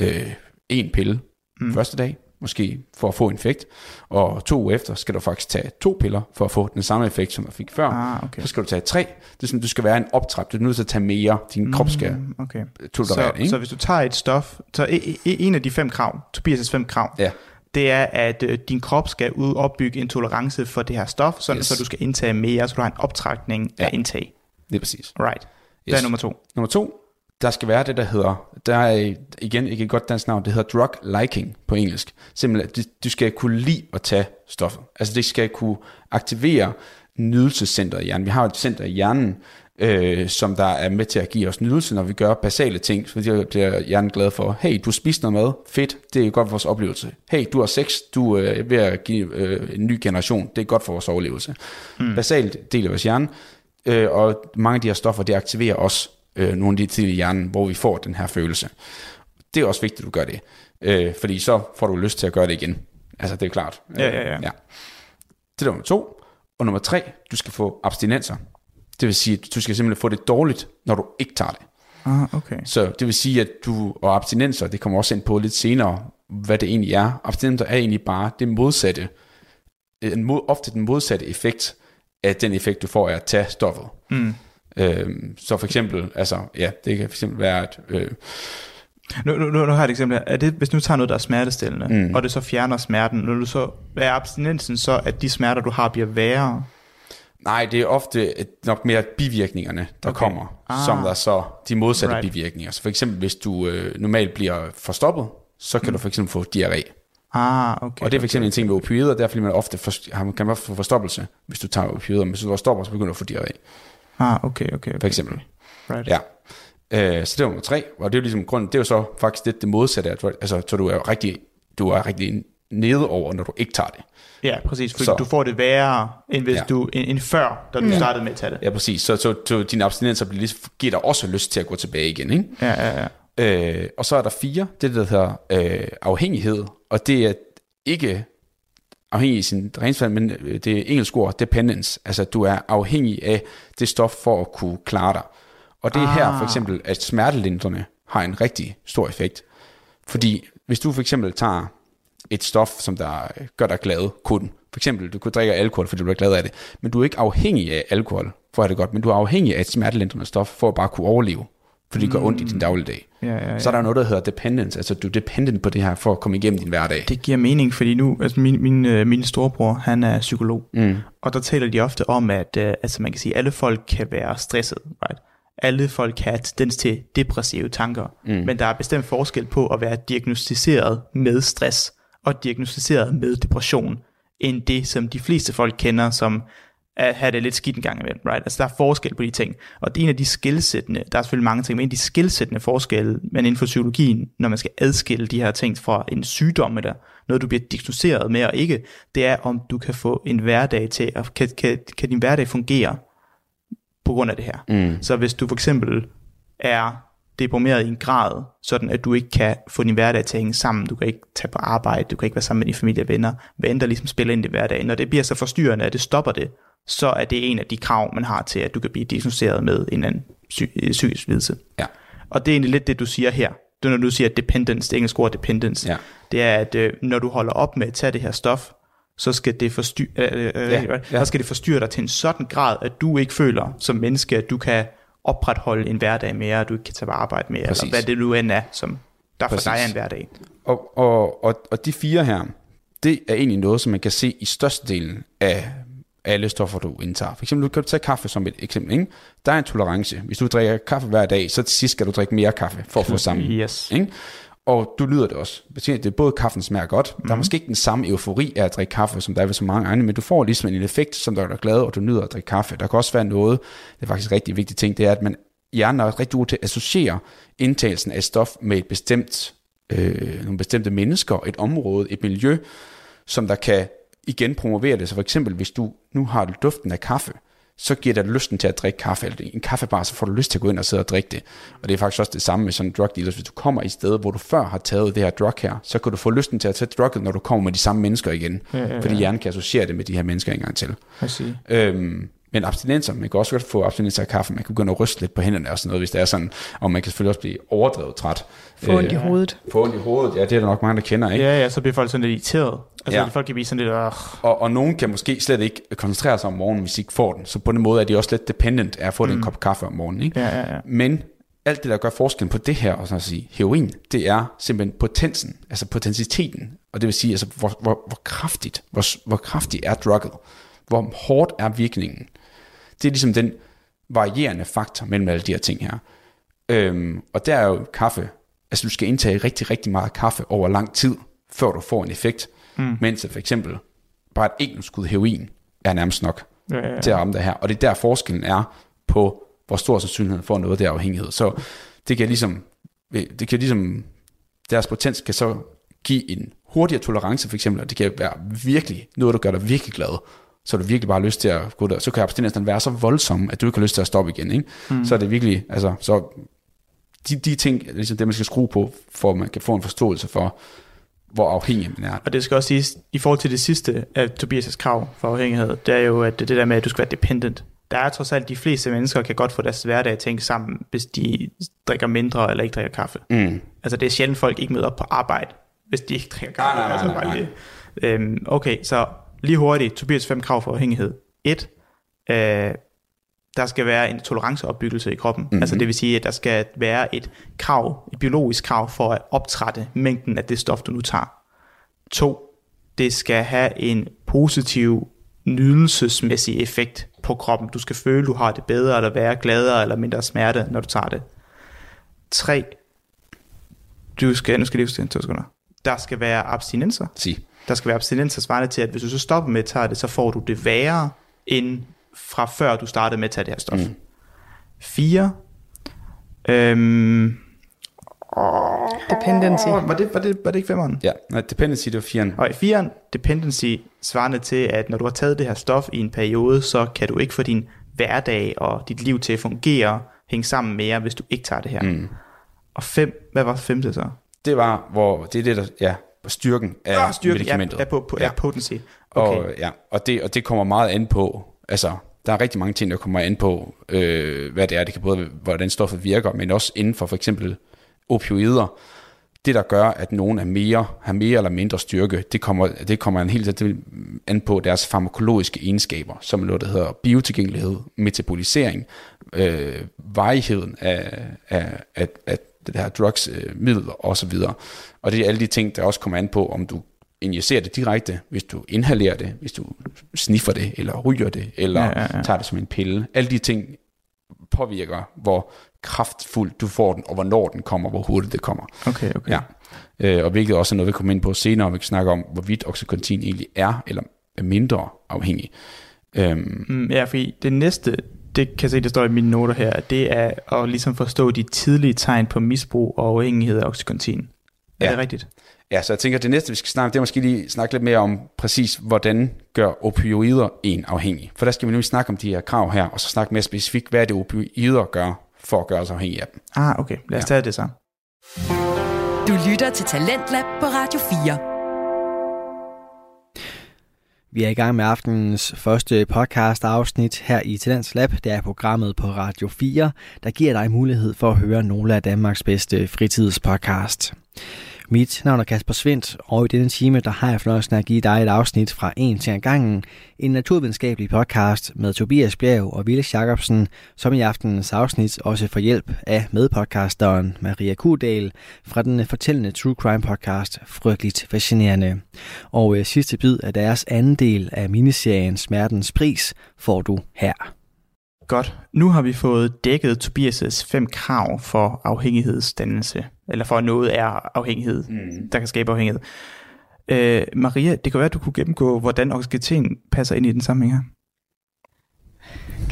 øh, en pille mm. første dag, måske for at få en effekt, og to uger efter skal du faktisk tage to piller for at få den samme effekt, som jeg fik før. Ah, okay. Så skal du tage tre. Det er sådan, du skal være en optrap. Du er nødt til at tage mere. Din mm, krop skal Okay. tolerere Så, det. Ikke? så hvis du tager et stof, så e- e- en af de fem krav, Tobias' fem krav, Ja. Det er, at øh, din krop skal ud opbygge en tolerance for det her stof, sådan, Yes. så du skal indtage mere, så du har en optrækning ja. af indtag. det er præcis. Right. Det Yes. er nummer to. Nummer to, der skal være det, der hedder, der er igen ikke et godt dansk navn, det hedder drug liking på engelsk. Simpelthen, du, du skal kunne lide at tage stoffet. Altså det skal kunne aktivere nydelsescenteret i hjernen. Vi har et center i hjernen, øh, som der er med til at give os nydelse, når vi gør basale ting, så det bliver hjernen glad for. Hey, du spiser noget mad, fedt, det er godt for vores oplevelse. Hey, du har sex, du øh, er ved at give øh, en ny generation, det er godt for vores overlevelse. Mm. Basalt del af vores hjerne, øh, og mange af de her stoffer, det aktiverer også øh, nogle af de tidlige hjernen, hvor vi får den her følelse. Det er også vigtigt, at du gør det, øh, fordi så får du lyst til at gøre det igen. Altså, det er klart. Ja, ja, ja. ja. Det er nummer to. Og nummer tre, du skal få abstinenser. Det vil sige, at du skal simpelthen få det dårligt, når du ikke tager det. Ah, okay. Så det vil sige, at du, og abstinenser, det kommer også ind på lidt senere, hvad det egentlig er. Abstinenser er egentlig bare det modsatte, en mod, ofte den modsatte effekt af den effekt, du får af at tage stoffet. Mm. Øhm, så for eksempel, altså, ja, det kan for eksempel være, at øh, Nu, nu, nu, nu har jeg et eksempel her. Er det, hvis nu tager noget, der er smertestillende, Mm. og det så fjerner smerten, når du så, er abstinensen så, at de smerter, du har, bliver værre? Nej, det er ofte et- nok mere bivirkningerne, der okay. Okay. kommer, Ah. som der så de modsatte Right. bivirkninger. Så for eksempel, hvis du øh, normalt bliver forstoppet, så kan mm. du for eksempel få diarré. Ah, okay. Og det er for eksempel en ting med opioider, der er fordi man ofte for, kan man få forstoppelse, hvis du tager opioider, men hvis du stopper, så begynder du at få diarré, Ah, okay, okay. okay for eksempel. Right. Ja. Øh, så det var nummer tre, og det er jo ligesom grunden, det er jo så faktisk lidt det modsatte, at altså, så du er rigtig, du er rigtig nedover, når du ikke tager det. Ja, præcis, for Så- du får det værre, end, hvis Ja. du, end, end før, da du startede med at tage det. Ja, præcis. Så, så, så dine abstinenser bliver lige, giver dig også lyst til at gå tilbage igen, ikke? Ja, ja, ja. Øh, og så er der fire, det der hedder øh, afhængighed, og det er ikke afhængig i sin rensfald, men øh, det er engelsk ord, dependence, altså du er afhængig af det stof for at kunne klare dig. Og det er ah. her for eksempel, at smertelindrende har en rigtig stor effekt. Fordi hvis du for eksempel tager et stof, som der gør dig glad, kun. For eksempel, du kunne drikke alkohol, fordi du bliver glad af det, men du er ikke afhængig af alkohol, for at have det godt, men du er afhængig af et smertelindrende stof, for at bare kunne overleve, fordi det gør ondt i din dagligdag. Ja, ja, ja. Så er der noget, der hedder dependence, altså du er dependent på det her, for at komme igennem din hverdag. Det giver mening, fordi nu, altså min, min, øh, min storebror, han er psykolog, Mm. og der taler de ofte om, at øh, altså man kan sige, at alle folk kan være stresset, right? Alle folk kan have tendens til depressive tanker, mm. men der er bestemt forskel på at være diagnostiseret med stress og diagnostiseret med depression, end det, som de fleste folk kender som at have det lidt skidt en gang imellem, right? Altså der er forskel på de ting, og det er en af de skilsættende, der er selvfølgelig mange ting, men en af de skilsættende forskelle, men inden for psykologien, når man skal adskille de her ting fra en sygdom eller noget, du bliver diagnosticeret med og ikke, det er, om du kan få en hverdag til, at kan, kan, kan din hverdag fungere på grund af det her. Mm. Så hvis du for eksempel er deprimeret i en grad, sådan at du ikke kan få din hverdag til at hænge sammen, du kan ikke tage på arbejde, du kan ikke være sammen med din familie og venner, hvad end der ligesom spiller ind i hverdagen. Når det bliver så forstyrrende, at det stopper det, så er det en af de krav, man har til, at du kan blive diagnosticeret med en eller anden psy- øh, psykisk lidelse. Ja. Og det er egentlig lidt det, du siger her. Det er, når du siger dependence, det engelske ord dependence, Ja. det er, at øh, når du holder op med at tage det her stof, så skal det forstyrre, øh, øh, Ja, ja, ja. ja. skal det forstyrre dig til en sådan grad, at du ikke føler som menneske, at du kan opretholde en hverdag mere, at du ikke kan tage på arbejde mere, Præcis. eller hvad det nu end er, som der for Præcis. dig er en hverdag. Og, og, og, og de fire her, det er egentlig noget, som man kan se i størstedelen af alle stoffer, du indtager. For eksempel, du kan tage kaffe som et eksempel. Ikke? Der er en tolerance. Hvis du drikker kaffe hver dag, så til sidst skal du drikke mere kaffe for at få (laughs) samme. Yes. Ikke? Og du lyder det også. Det er både kaffen smager godt. Mm. Der er måske ikke den samme eufori af at drikke kaffe, som der er ved så mange andre, men du får ligesom en effekt, som der dig glad, og du nyder at drikke kaffe. Der kan også være noget, det er faktisk en rigtig vigtig ting, det er, at man hjernen er rigtig god til at associere indtagelsen af et stof med et bestemt, øh, nogle bestemte mennesker, et område, et miljø, som der kan igen promovere det. Så for eksempel, hvis du nu har du duften af kaffe, så giver det lysten til at drikke kaffe, eller en kaffebar, så får du lyst til at gå ind og sidde og drikke det. Og det er faktisk også det samme med sådan en drug dealer. Hvis du kommer i et sted, hvor du før har taget det her drug her, så kan du få lysten til at tage drugget, når du kommer med de samme mennesker igen. Ja, ja, ja. Fordi hjernen kan associere det med de her mennesker en gang til. Øhm, men abstinenser, man kan også godt få abstinenser af kaffe, man kan begynde at ryste lidt på hænderne og sådan noget, hvis det er sådan, og man kan selvfølgelig også blive overdrevet træt. Få ondt i hovedet. Få ondt i hovedet, ja, det er der nok mange, der kender, ikke? Ja, ja, så bliver folk sådan lidt irriteret. Altså, Ja. folk kan blive sådan lidt, øh, Og, og nogen kan måske slet ikke koncentrere sig om morgenen, hvis de ikke får den. Så på den måde er de også lidt dependent af at få mm. den kop kaffe om morgenen. Ikke? ja, ja, ja. Men alt det, der gør forskellen på det her, og så at sige heroin, det er simpelthen potensen, altså potensiteten. Og det vil sige, altså, hvor, hvor, hvor, kraftigt, hvor, hvor kraftig er drugget? Hvor hårdt er virkningen? Det er ligesom den varierende faktor mellem alle de her ting her. Øhm, og der er jo kaffe, altså du skal indtage rigtig, rigtig meget kaffe over lang tid, før du får en effekt. Mm. Mens at for eksempel bare et enkelt skud heroin er nærmest nok Ja, ja, ja. til at ramme det her. Og det er der forskellen er på, hvor stor sandsynlighed for noget der afhængighed. Så det kan ligesom, det kan ligesom, deres potens kan så give en hurtigere tolerance for eksempel, og det kan være virkelig noget, der gør dig virkelig glad. Så du virkelig bare har lyst til at gå der. Så kan abstinensen være så voldsom, at du ikke har lyst til at stoppe igen. Ikke? Mm. Så er det virkelig, altså, så de, de ting, ligesom det man skal skrue på, for at man kan få en forståelse for, hvor afhængig man er. Og det skal også siges, i forhold til det sidste af Tobias' krav for afhængighed, det er jo at det der med, at du skal være dependent. Der er trods alt, de fleste mennesker kan godt få deres hverdag til at tænke sammen, hvis de drikker mindre eller ikke drikker kaffe. Mm. Altså det er sjældent, folk ikke møder op på arbejde, hvis de ikke drikker kaffe. Nej, nej, nej, altså, nej, nej. Øhm, okay, så lige hurtigt, Tobias fem krav for afhængighed. Et, øh, der skal være en toleranceopbyggelse i kroppen. Mhm. Mm-hmm. Altså det vil sige, at der skal være et krav, et biologisk krav for at optrætte mængden af det stof, du nu tager. To, det skal have en positiv nydelsesmæssig effekt på kroppen. Du skal føle, du har det bedre, eller være gladere, eller mindre smerte, når du tager det. Tre, du skal, nu skal lige huske det, to sekunder. Der skal være abstinenser. Sig. Der skal være abstinenser svarende til, at hvis du så stopper med at tage det, så får du det værre, end fra før du startede med at tage det her stof. Mm. Fire, øhm, Dependency. Var, det, var, det, var det ikke femmeren? Ja, nej, dependency, det var firen. Og i firen, dependency svarende til, at når du har taget det her stof i en periode, så kan du ikke få din hverdag og dit liv til at fungere, hænge sammen mere, hvis du ikke tager det her. Mm. Og fem, hvad var femte så? Det var, hvor, det er det, der, ja, styrken af Ah, styrken, medicamentet. Ja, på, på, ja. Potency. Okay. Og, ja, og, det, og det kommer meget an på, altså, der er rigtig mange ting, der kommer an på, øh, hvad det er. Det kan både hvordan stoffet virker, men også inden for for eksempel opioider. Det, der gør, at nogen er mere, har mere eller mindre styrke, det kommer, det kommer en helt an på deres farmakologiske egenskaber, som er noget, der hedder biotilgængelighed, metabolisering, øh, varigheden af, af, af, af det her drugs, øh, midler osv. Og det er alle de ting, der også kommer an på, om du injicerer det direkte, hvis du inhalerer det, hvis du sniffer det, eller ryger det, eller Ja, ja, ja, tager det som en pille. Alle de ting påvirker, hvor kraftfuldt du får den, og hvornår den kommer, hvor hurtigt det kommer. Okay, okay. Ja. Øh, og hvilket også er noget, vi kommer ind på senere, og vi kan snakke om, hvorvidt Oxycontin egentlig er, eller er mindre afhængig. Øhm, Mm, ja, fordi det næste, det kan jeg se, det står i mine noter her, det er at ligesom forstå de tidlige tegn på misbrug og afhængighed af oxycontin. Er Ja. det rigtigt? Ja, så jeg tænker, at det næste, vi skal snakke det er måske lige snakke lidt mere om præcis, hvordan gør opioider en afhængig. For der skal vi nu snakke om de her krav her, og så snakke mere specifikt, hvad er det opioider gør for at gøre os afhængige af dem. Ah, okay. Lad os Ja. tage det så. Du lytter til Talentlab på Radio 4. Vi er i gang med aftenens første podcast afsnit her i Talents Lab. Det er programmet på Radio 4, der giver dig mulighed for at høre nogle af Danmarks bedste fritidspodcast. Mit navn er Kasper Svendt, og i denne time der har jeg fornøjelsen at give dig et afsnit fra en til en gangen. En naturvidenskabelig podcast med Tobias Bjerg og Ville Jacobsen, som i aftenens afsnit også får hjælp af medpodcasteren Maria Kudal fra den fortællende True Crime podcast Frygteligt Fascinerende. Og øh, sidste bid af deres anden del af miniserien Smertens Pris får du her. Godt. Nu har vi fået dækket Tobias' fem krav for afhængighedsdannelse, eller for at noget er afhængighed, mm. der kan skabe afhængighed. Øh, Maria, det kan være, at du kunne gennemgå, hvordan oxycontin passer ind i den sammenhæng her.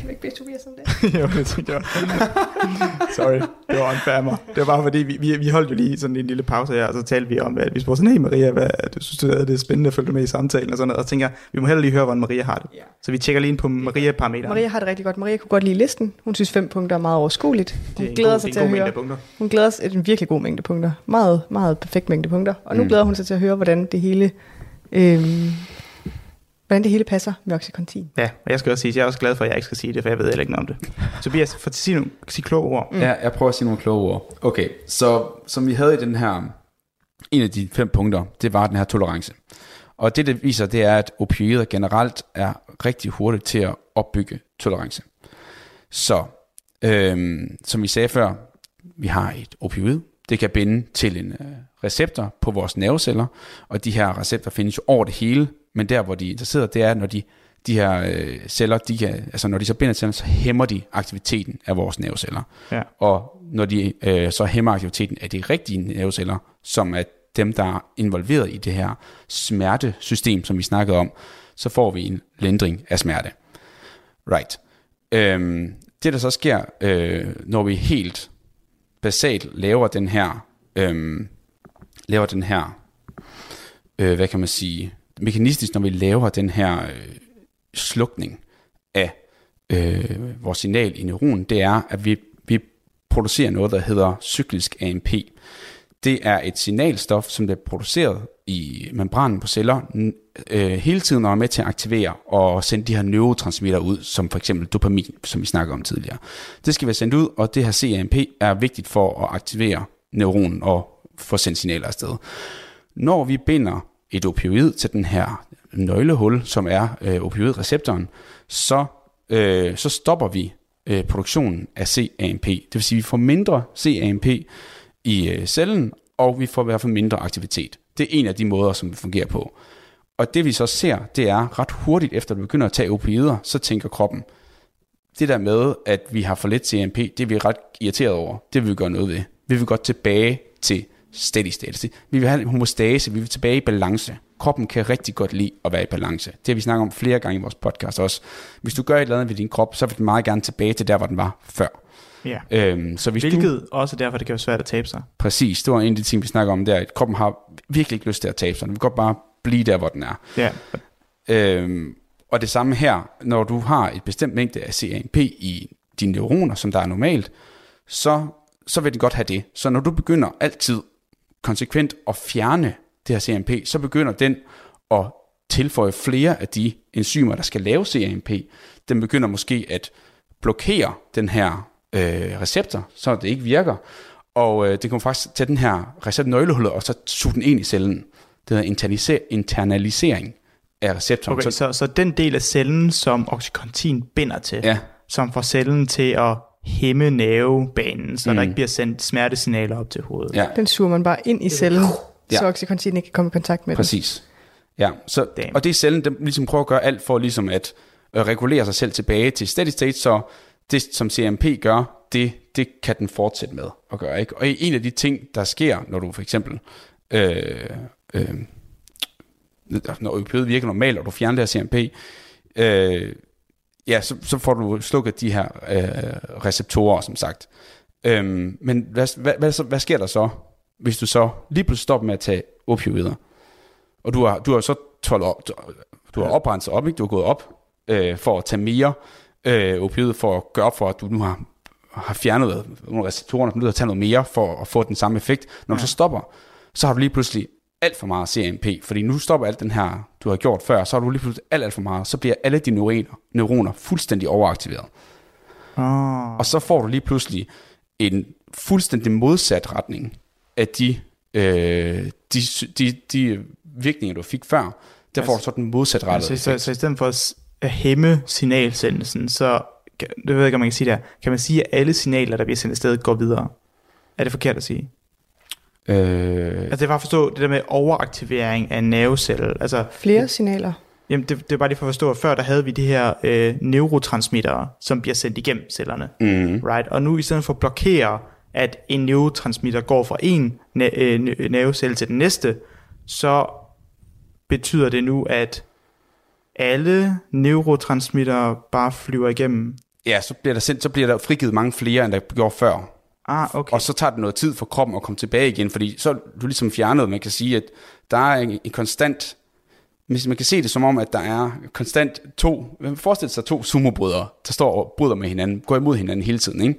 Vi ikke bede Tobias om det? (laughs) jo, det tænkte jeg. (laughs) Sorry, det var unfair mig. Det var bare fordi, vi, vi, vi holdt jo lige sådan en lille pause her, og så talte vi om, at vi spurgte sådan, hey Maria, hvad, du synes, du, det er spændende at følge med i samtalen og sådan noget, og så tænker jeg, vi må heller lige høre, hvordan Maria har det. Ja. Så vi tjekker lige ind på Maria-parameteren. Maria har det rigtig godt. Maria kunne godt lide listen. Hun synes fem punkter er meget overskueligt. det Hun er en glæder god, sig det er til at høre. punkter. Hun glæder sig en virkelig god mængde punkter. Meget, meget perfekt mængde punkter. Og nu mm. glæder hun sig til at høre, hvordan det hele, øhm, hvordan det hele passer med Oxycontin. Ja, og jeg skal også sige, at jeg er også glad for, at jeg ikke skal sige det, for jeg ved heller ikke noget om det. Tobias, for at sige nogle sige kloge ord. Mm. Ja, jeg prøver at sige nogle kloge ord. Okay, så som vi havde i den her, en af de fem punkter, det var den her tolerance. Og det, det viser, det er, at opioider generelt er rigtig hurtigt til at opbygge tolerance. Så, øhm, som vi sagde før, vi har et opioid. Det kan binde til en øh, receptor på vores nerveceller, og de her receptorer findes jo over det hele, men der, hvor de er interesseret, det er, når de, de her øh, celler, de kan, altså når de så binder til så hæmmer de aktiviteten af vores nerveceller. Ja. Og når de øh, så hæmmer aktiviteten af de rigtige nerveceller, som er dem, der er involveret i det her smertesystem, som vi snakkede om, så får vi en lindring af smerte. Right. Øhm, det, der så sker, øh, når vi helt basalt laver den her, øhm, laver den her, øh, hvad kan man sige, mekanistisk, når vi laver den her øh, slukning af øh, vores signal i neuronen, det er, at vi, vi producerer noget, der hedder cyklisk AMP. Det er et signalstof, som bliver produceret i membranen på celler øh, hele tiden, og er med til at aktivere og sende de her neurotransmitter ud, som for eksempel dopamin, som vi snakkede om tidligere. Det skal være sendt ud, og det her CAMP er vigtigt for at aktivere neuronen og få sendt signaler afsted. Når vi binder et opioid til den her nøglehul, som er øh, opioidreceptoren, så, øh, så stopper vi øh, produktionen af CAMP. Det vil sige, at vi får mindre CAMP i øh, cellen, og vi får i hvert fald mindre aktivitet. Det er en af de måder, som det fungerer på. Og det vi så ser, det er ret hurtigt efter, at du begynder at tage opioider, så tænker kroppen, det der med, at vi har for lidt CMP, det er vi ret irriteret over. Det vil vi gøre noget ved. Vi vil godt tilbage til steady state. Vi vil have en homostase, vi vil tilbage i balance. Kroppen kan rigtig godt lide at være i balance. Det har vi snakket om flere gange i vores podcast også. Hvis du gør et eller andet ved din krop, så vil den meget gerne tilbage til der, hvor den var før. Ja. Øhm, så hvis du, Hvilket også er derfor, det kan være svært at tabe sig. præcis, det var en af de ting, vi snakker om der, at kroppen har virkelig ikke lyst til at tabe sig. Den vil godt bare blive der, hvor den er. Ja. Øhm, og det samme her, når du har et bestemt mængde af CAMP i dine neuroner, som der er normalt, så, så vil den godt have det. Så når du begynder altid konsekvent at fjerne det her CAMP, så begynder den at tilføje flere af de enzymer, der skal lave CAMP. Den begynder måske at blokere den her øh, receptor, så det ikke virker. Og øh, det kan faktisk tage den her receptnøglehullet og så suge den ind i cellen. Det hedder internalise- internalisering af receptoren. Okay, så, så den del af cellen, som oxycontin binder til, Ja, som får cellen til at hæmme nervebanen, så mm. der ikke bliver sendt smertesignaler op til hovedet. ja. Den suger man bare ind i cellen, Ja. så oxycontin ikke kan komme i kontakt med den. Præcis. Ja, så, Damn. og det er cellen, der ligesom prøver at gøre alt for ligesom at øh, regulere sig selv tilbage til steady state, så det, som CMP gør, det, det kan den fortsætte med at gøre. Ikke? Og en af de ting, der sker, når du for eksempel, øh, øh, når opioid virker normalt, og du fjerner det her CMP, øh, ja, så, så får du slukket de her øh, receptorer, som sagt. Øhm, men hvad, hvad, hvad, hvad sker der så, hvis du så lige pludselig stopper med at tage opioider? Og du har, du har så 12 op, du har oprenset op, ikke? du har gået op øh, for at tage mere øh, opioid, for at gøre for, at du nu har, har fjernet nogle receptorer, du har taget noget mere for at få den samme effekt. Når du så stopper, så har du lige pludselig alt for meget CMP, fordi nu stopper alt den her, du har gjort før, så har du lige pludselig alt, alt for meget, så bliver alle dine neuroner, neuroner fuldstændig overaktiveret. Oh. Og så får du lige pludselig en fuldstændig modsat retning af de, øh, de, de, de virkninger, du fik før. Der får du så den modsat rettet. Altså, så, så i stedet for at hæmme signalsendelsen, så, det ved jeg ikke, om man kan sige der, kan man sige, at alle signaler, der bliver sendt afsted, går videre? Er det forkert at sige? Øh, Altså det er bare at forstå det der med overaktivering af en nervecelle. Altså, Flere signaler. jamen det, det er bare lige for at forstå, at før der havde vi de her øh, neurotransmittere, som bliver sendt igennem cellerne. mm, Right? Og nu i stedet for at blokere, at en neurotransmitter går fra en øh, ne- nervecelle til den næste, så betyder det nu, at alle neurotransmittere bare flyver igennem. ja, så bliver, der sendt, så bliver der frigivet mange flere, end der gjorde før. Ah, okay. Og så tager det noget tid for kroppen at komme tilbage igen, fordi så er du ligesom fjernet. Man kan sige, at der er en, en konstant... Hvis man kan se det som om, at der er konstant to... Man forestiller sig to sumobrødre, der står og bryder med hinanden, går imod hinanden hele tiden, ikke?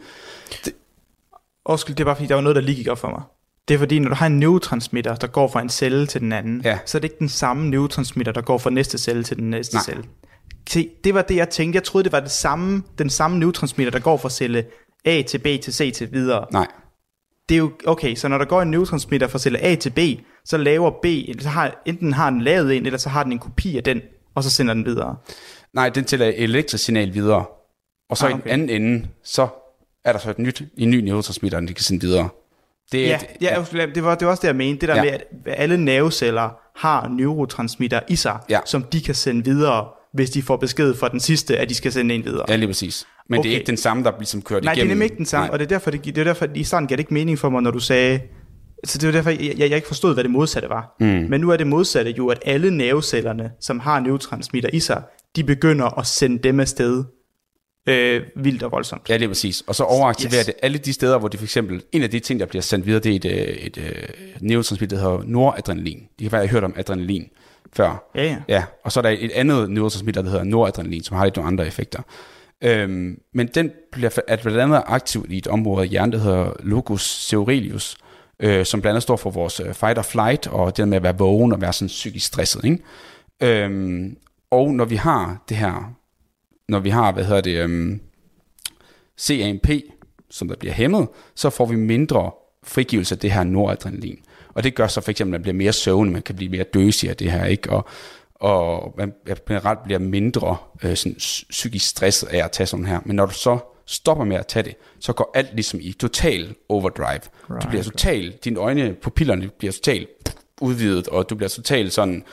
Undskyld, det er bare fordi, der var noget, der lige gik op for mig. Det er fordi, når du har en neurotransmitter, der går fra en celle til den anden, Ja. så er det ikke den samme neurotransmitter, der går fra næste celle til den næste Nej. celle. Se, det var det, jeg tænkte. Jeg troede, det var det samme, den samme neurotransmitter, der går fra celle A til B til C til videre. Nej. Det er jo, okay, så når der går en neurotransmitter fra celle A til B, så laver B, eller så har, enten har den lavet en, eller så har den en kopi af den, og så sender den videre. Nej, den tæller elektrisk signal videre. Og så Ah, okay. i den anden ende, så er der så et nyt, en ny neurotransmitter, de kan sende videre. Det Ja, et, ja, det var, det var også det, jeg mente. Det der. Ja. med, at alle nerveceller har neurotransmitter i sig, Ja. som de kan sende videre, hvis de får besked fra den sidste, at de skal sende en videre. ja, lige præcis. Men okay. det er ikke den samme, der ligesom kørt Nej, det er igennem. nemlig ikke den samme, Nej. og det er derfor, det, det er derfor, at i starten gav det ikke mening for mig, når du sagde, så det var derfor, jeg, jeg, jeg ikke forstod, hvad det modsatte var. Mm. Men nu er det modsatte jo, at alle nervecellerne, som har neurotransmitter i sig, de begynder at sende dem afsted øh, vildt og voldsomt. Ja, lige præcis. Og så overaktiverer Yes. det alle de steder, hvor det for eksempel, en af de ting, der bliver sendt videre, det er et, øh, et, et neurotransmitter, der hedder noradrenalin. De kan være, jeg hørt om adrenalin før. Ja, ja. Ja, og så er der et andet neurotransmitter, der hedder noradrenalin, som har lidt nogle andre effekter. Øhm, men den bliver at blandt andet aktiv i et område af hjernen, der hedder locus ceruleus, øh, som blandt andet står for vores øh, fight or flight, og det med at være vågen og være sådan psykisk stresset. Ikke? Øhm, og når vi har det her, når vi har, hvad hedder det, øhm, CAMP, som der bliver hæmmet, så får vi mindre frigivelse af det her noradrenalin. Og det gør så for eksempel, at man bliver mere søvnig, man kan blive mere døsig af det her, ikke? Og, og man generelt bliver mindre øh, sådan, psy- psykisk stresset af at tage sådan her. Men når du så stopper med at tage det, så går alt ligesom i total overdrive. Right. Du bliver totalt, dine øjne, pupillerne bliver totalt udvidet, og du bliver totalt sådan,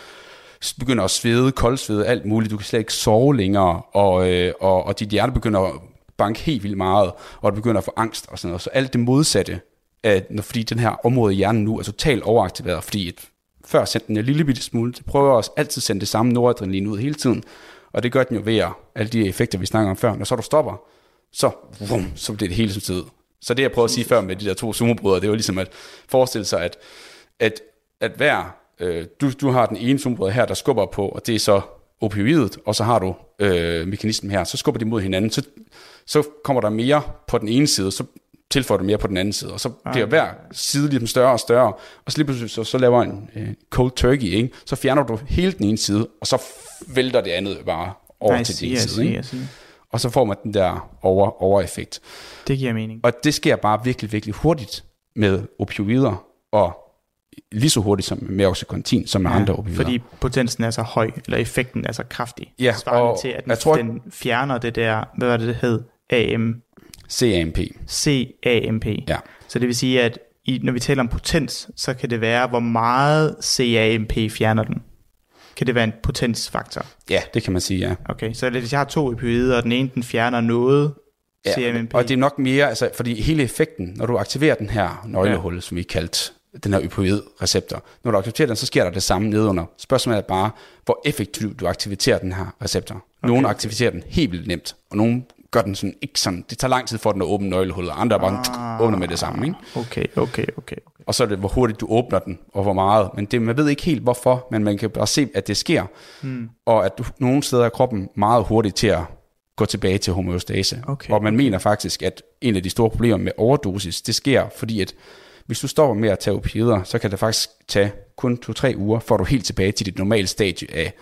begynder at svede, koldsvede, alt muligt. Du kan slet ikke sove længere, og, øh, og, og dit hjerte begynder at banke helt vildt meget, og du begynder at få angst og sådan noget. Så alt det modsatte, at, når, fordi den her område i hjernen nu er totalt overaktiveret, fordi et, før sendte den en lille bitte smule, det prøver også altid at sende det samme noradrenalin ud hele tiden, og det gør den jo ved at, alle de effekter, vi snakker om før. Når så du stopper, så, vum, så bliver det hele som tid. Så det, jeg prøvede at sige før med de der to sumobrødre, det var ligesom at forestille sig, at, at, at hver, øh, du, du har den ene sumobrødre her, der skubber på, og det er så opioidet, og så har du øh, mekanismen her, så skubber de mod hinanden, så, så kommer der mere på den ene side, så tilføjer du mere på den anden side, og så bliver hver side ligesom større og større, og så lige pludselig så, så laver en øh, cold turkey, ikke? så fjerner du hele den ene side, og så vælter det andet bare over I til din I side. see, Ikke? See. Og så får man den der over, over-effekt. Det giver mening. Og det sker bare virkelig, virkelig hurtigt med opioider, og lige så hurtigt som med Oxycontin, som med ja, andre opioider. Fordi potensen er så høj, eller effekten er så kraftig. Ja, Svarende og til, at den, jeg tror- den fjerner det der, hvad var det, det hed? AM, CAMP. CAMP. Ja. Så det vil sige, at i, når vi taler om potens, så kan det være, hvor meget CAMP fjerner den. Kan det være en potensfaktor? ja, det kan man sige, ja. Okay, så hvis jeg har to opioider, og den ene den fjerner noget ja CAMP, og det er nok mere, altså, fordi hele effekten, når du aktiverer den her nøglehul, ja. som vi kaldt den her opioid-receptor, når du aktiverer den, så sker der det samme nedunder. Spørgsmålet er bare, hvor effektivt du aktiverer den her receptor. Okay. Nogle aktiverer den helt vildt nemt, og nogle gør den sådan ikke sådan, det tager lang tid for den at åbne nøglehullet, og andre er bare ah. åbner med det samme, ikke? Okay, okay, okay. okay. og så er det, hvor hurtigt du åbner den, og hvor meget. Men det, man ved ikke helt hvorfor, men man kan bare se, at det sker. Hmm. Og at du, nogle steder er kroppen meget hurtig til at gå tilbage til homeostase. Okay, og man mener faktisk, at en af de store problemer med overdosis, det sker, fordi at hvis du stopper med at tage opioider, så kan det faktisk tage kun 2-3 uger, for du helt tilbage til dit normale stadie af,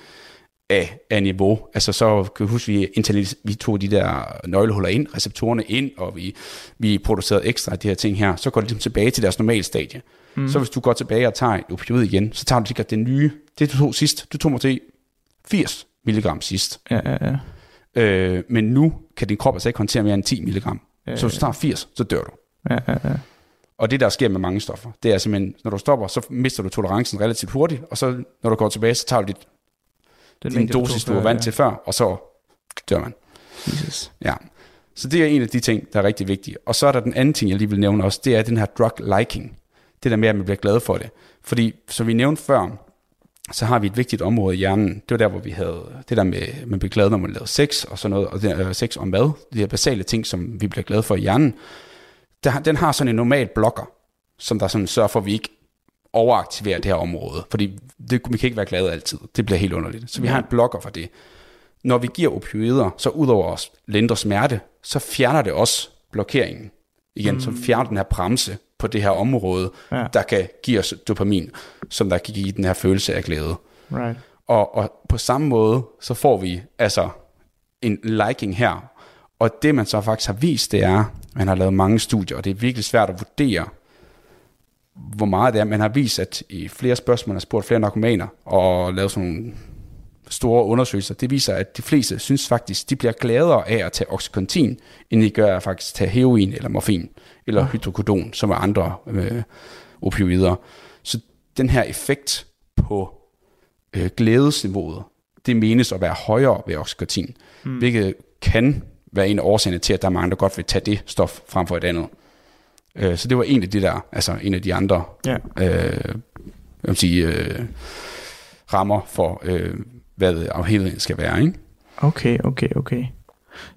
af, af niveau. Altså så kan du huske, vi, vi tog de der nøglehuller ind, receptorerne ind, og vi, vi producerede ekstra af de her ting her, så går det ligesom tilbage til deres normale stadie. Mm. Så hvis du går tilbage og tager et opioid igen, så tager du sikkert det nye, det du tog sidst, du tog måske 80 mg sidst. Ja, ja, ja. Øh, men nu kan din krop altså ikke håndtere mere end 10 mg. Så hvis du tager 80, så dør du. ja, ja, ja. Og det, der sker med mange stoffer, det er simpelthen, når du stopper, så mister du tolerancen relativt hurtigt, og så når du går tilbage, så tager du dit, Den mængde, du dosis, tog du var vant til før, og så dør man. Jesus. Ja. Så det er en af de ting, der er rigtig vigtige. Og så er der den anden ting, jeg lige vil nævne også, det er den her drug liking. Det der med, at man bliver glad for det. Fordi, som vi nævnte før, så har vi et vigtigt område i hjernen. Det var der, hvor vi havde det der med, at man bliver glad, når man laver sex og sådan noget, og det, øh, sex og mad. De her basale ting, som vi bliver glade for i hjernen. Der, den har sådan en normal blokker, som der sådan sørger for, at vi ikke overaktiverer det her område. Fordi det, vi kan ikke være glade altid. Det bliver helt underligt. Så vi har en blokker for det. Når vi giver opioider, så udover at lindre smerte, så fjerner det også blokeringen. Igen, mm. så fjerner den her bremse på det her område, ja. der kan give os dopamin, som der kan give den her følelse af glæde. Right. Og, og på samme måde, så får vi altså en liking her. Og det man så faktisk har vist, det er, man har lavet mange studier, og det er virkelig svært at vurdere, hvor meget det er. Man har vist, at i flere spørgsmål har spurgt flere narkomaner, og lavet sådan nogle store undersøgelser, det viser, at de fleste synes faktisk, de bliver gladere af at tage oxycontin, end de gør af faktisk at tage heroin eller morfin, eller hydrokodon, som er andre øh, opioider. Så den her effekt på øh, glædesniveauet, det menes at være højere ved oxycontin, mm. hvilket kan være en af årsagerne til, at der er mange, der godt vil tage det stof frem for et andet. Øh, så det var en af de der, altså en af de andre Ja. øh, jeg vil sige, øh, rammer for, øh, hvad afhængigheden skal være. Ikke? Okay, okay, okay.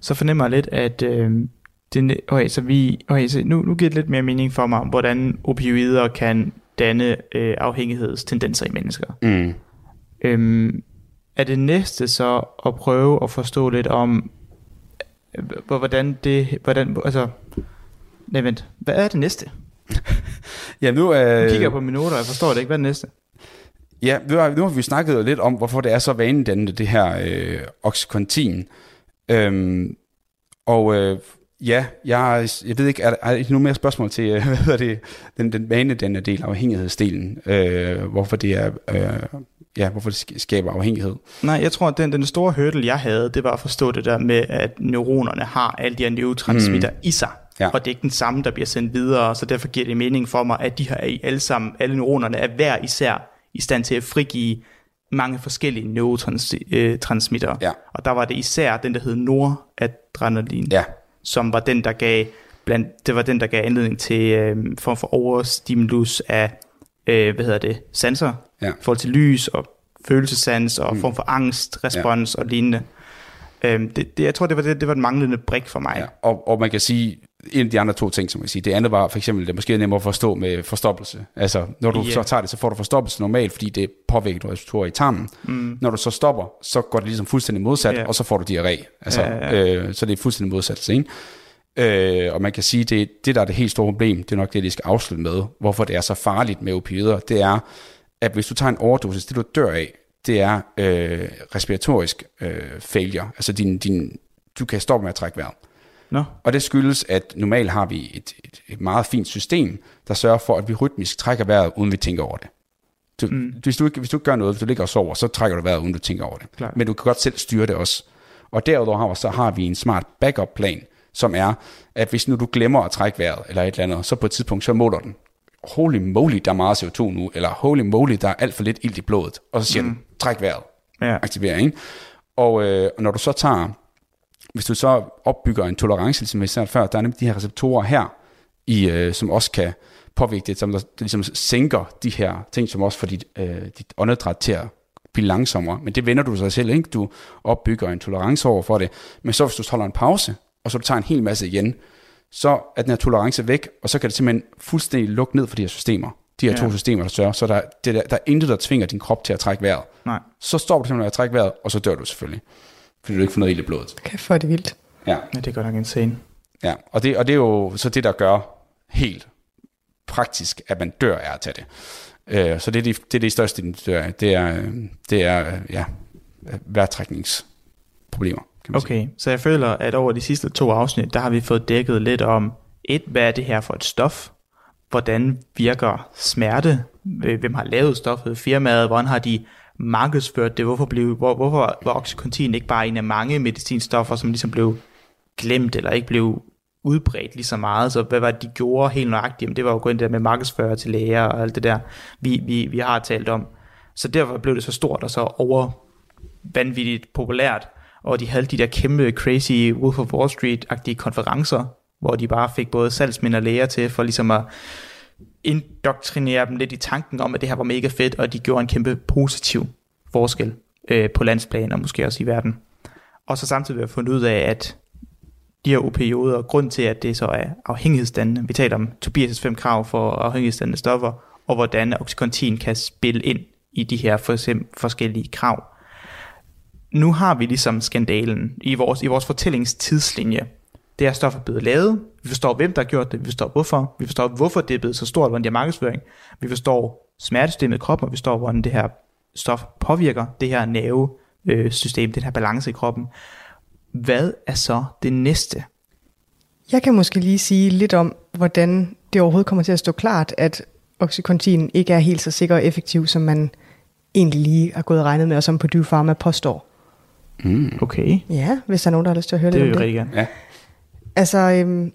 Så fornemmer jeg lidt, at øh, det, okay, så vi, okay, så nu, nu giver det lidt mere mening for mig, hvordan opioider kan danne øh, afhængighedstendenser i mennesker. Mm. Øhm, er det næste så at prøve at forstå lidt om, hvordan det, hvordan, altså, nej vent, hvad er det næste? (laughs) Ja, nu, Nu øh, kigger jeg på og jeg forstår det ikke, hvad er det næste? ja, nu, har, nu har vi snakket lidt om, hvorfor det er så vanedannende, det her øh, oxycontin. Øhm, og øh, ja, jeg, jeg ved ikke, er der, er der mere spørgsmål til, øh, (laughs) hvad hedder det, den, den vanedannende del, afhængighedsdelen, øh, hvorfor det er, øh, ja, hvorfor det sk- skaber afhængighed. Nej, jeg tror, at den, den store hurdle, jeg havde, det var at forstå det der med, at neuronerne har alle de her neurotransmitter mm. i sig. Ja. Og det er ikke den samme, der bliver sendt videre, så derfor giver det mening for mig, at de her er alle sammen, alle neuronerne er hver især i stand til at frigive mange forskellige neurotransmitter. Ja. Og der var det især den, der hed noradrenalin, Ja, som var den, der gav, blandt, det var den, der gav anledning til øh, form for overstimulus af, øh, hvad hedder det, sanser, Ja. i forhold til lys og følelsesans og mm. form for angst, respons ja. og lignende. Øhm, det, det, jeg tror, det var, det, det var den manglende brik for mig. Ja, og, og man kan sige, en af de andre to ting, som kan sige, det andet var for eksempel, det er måske nemmere at forstå med forstoppelse. Altså, når du Ja. så tager det, så får du forstoppelse normalt, fordi det påvirker receptorer i tarmen. Mm. Når du så stopper, så går det ligesom fuldstændig modsat, Ja. og så får du diarré. Altså, Ja, ja, Øh, så det er fuldstændig modsat. Ikke? Øh, og man kan sige, det, det der er det helt store problem, det er nok det, de skal afslutte med, hvorfor det er så farligt med opioider, det er, at hvis du tager en overdosis, det du dør af, det er øh, respiratorisk øh, failure. Altså din, din, du kan stoppe med at trække vejret. Nå, Og det skyldes, at normalt har vi et, et, et meget fint system, der sørger for, at vi rytmisk trækker vejret, uden vi tænker over det. Du, mm. hvis, du ikke, hvis du ikke gør noget, hvis du ligger og sover, så trækker du vejret, uden du tænker over det. Klart. Men du kan godt selv styre det også. Og derudover så har vi en smart backup-plan, som er, at hvis nu du glemmer at trække vejret, eller et eller andet, så på et tidspunkt, så måler den, holy moly, der er meget CO2 nu, eller holy moly, der er alt for lidt ilt i blodet, og så siger mm. den, træk vejret, ja. aktivering. Og, øh, og når du så tager, hvis du så opbygger en tolerance, ligesom vi sagde før, der er nemlig de her receptorer her, i, øh, som også kan påvirke det, som der, ligesom sænker de her ting, som også får dit, øh, dit åndedræt til at blive langsommere. Men det vender du sig selv, ikke? Du opbygger en tolerance over for det. Men så hvis du holder en pause, og så du tager en hel masse igen, så er den her tolerance væk, og så kan det simpelthen fuldstændig lukke ned for de her systemer. De her ja. to systemer, der sørger. Så der, det der, der er intet, der tvinger din krop til at trække vejret Nej. så stopper du simpelthen med at trække vejret, og så dør du selvfølgelig. Fordi du ikke får noget ild i blodet. Kæft, hvor er det vildt. Ja, Ja, det er godt nok insane. ja. Og, det, og det er jo så det, der gør helt praktisk, at man dør af at tage det. Øh, så det er de, det er de største, de dør af. Det er, det er ja, vejrtrækningsproblemer. Kan man sige. Okay, så jeg føler, at over de sidste to afsnit, der har vi fået dækket lidt om, et, hvad er det her for et stof? Hvordan virker smerte? Hvem har lavet stoffet? Firmaet? Hvordan har de markedsført det? Hvorfor, blev, hvor, hvorfor var Oxycontin ikke bare en af mange medicinstoffer, som ligesom blev glemt eller ikke blev udbredt lige så meget, så hvad var det, de gjorde helt nøjagtigt? Jamen, det var jo kun det der med markedsfører til læger og alt det der, vi, vi, vi har talt om. Så derfor blev det så stort og så over vanvittigt populært, og de havde de der kæmpe crazy Wolf of Wall Street-agtige konferencer, hvor de bare fik både salgsmænd og læger til for ligesom at indoktrinere dem lidt i tanken om, at det her var mega fedt, og de gjorde en kæmpe positiv forskel øh, på landsplan og måske også i verden. Og så samtidig har vi fundet ud af, at de her opioider, grund til, at det så er afhængighedsdannende, vi taler om Tobias' fem krav for afhængighedsdannende stoffer, og hvordan Oxycontin kan spille ind i de her for eksempel forskellige krav. Nu har vi ligesom skandalen i vores, i vores fortællingstidslinje. Det her stof er blevet lavet. Vi forstår, hvem der har gjort det. Vi forstår, hvorfor. Vi forstår, hvorfor det er blevet så stort, hvordan det er markedsføring. Vi forstår smertesystemet i kroppen, og vi forstår, hvordan det her stof påvirker det her nervesystem, den her balance i kroppen. Hvad er så det næste? Jeg kan måske lige sige lidt om, hvordan det overhovedet kommer til at stå klart, at Oxycontin ikke er helt så sikker og effektiv, som man egentlig lige har gået og regnet med, og som Purdue Pharma påstår. Okay, Ja, hvis der er nogen, der har lyst til at høre det vil lidt om det. rigtig gerne. Ja. Altså, øhm,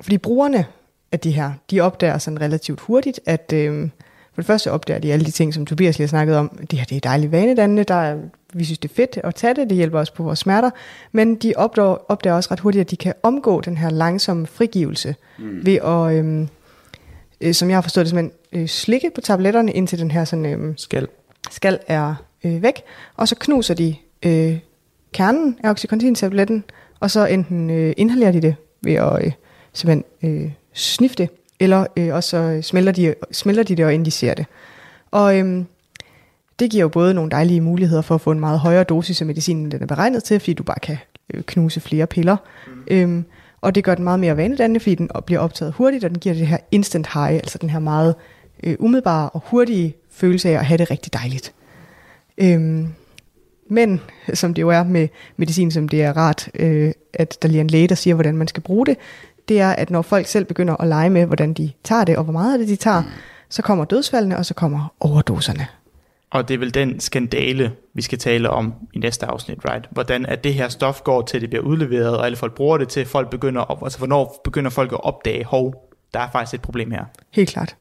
fordi brugerne af de her, de opdager sådan relativt hurtigt, at øhm, for det første opdager de alle de ting, som Tobias lige har snakket om. Det her det er dejligt vanedannende, der er, vi synes det er fedt at tage det, det hjælper os på vores smerter. Men de opdager, opdager også ret hurtigt, at de kan omgå den her langsomme frigivelse mm. ved at, øhm, øh, som jeg har forstået det, simpelthen øh, slikke på tabletterne, indtil den her sådan, øhm, Skal. skal er øh, væk, og så knuser de øh, kernen af oxycontin-tabletten, og så enten øh, inhalerer de det ved at øh, simpelthen øh, snifte det, eller øh, også så smelter de, smelter de det og indicerer det. Og øh, det giver jo både nogle dejlige muligheder for at få en meget højere dosis af medicinen, end den er beregnet til, fordi du bare kan øh, knuse flere piller. Mm. Øhm, og det gør den meget mere vanedannende, fordi den bliver optaget hurtigt, og den giver det her instant high, altså den her meget øh, umiddelbare og hurtige følelse af at have det rigtig dejligt. Øhm, men som det jo er med medicin, som det er rart, øh, at der lige er en læge, der siger, hvordan man skal bruge det, det er, at når folk selv begynder at lege med, hvordan de tager det, og hvor meget af det de tager, så kommer dødsfaldene, og så kommer overdoserne. Og det er vel den skandale, vi skal tale om i næste afsnit, right? Hvordan at det her stof går til, det bliver udleveret, og alle folk bruger det til, folk begynder, at, altså hvornår begynder folk at opdage, hov, der er faktisk et problem her. Helt klart.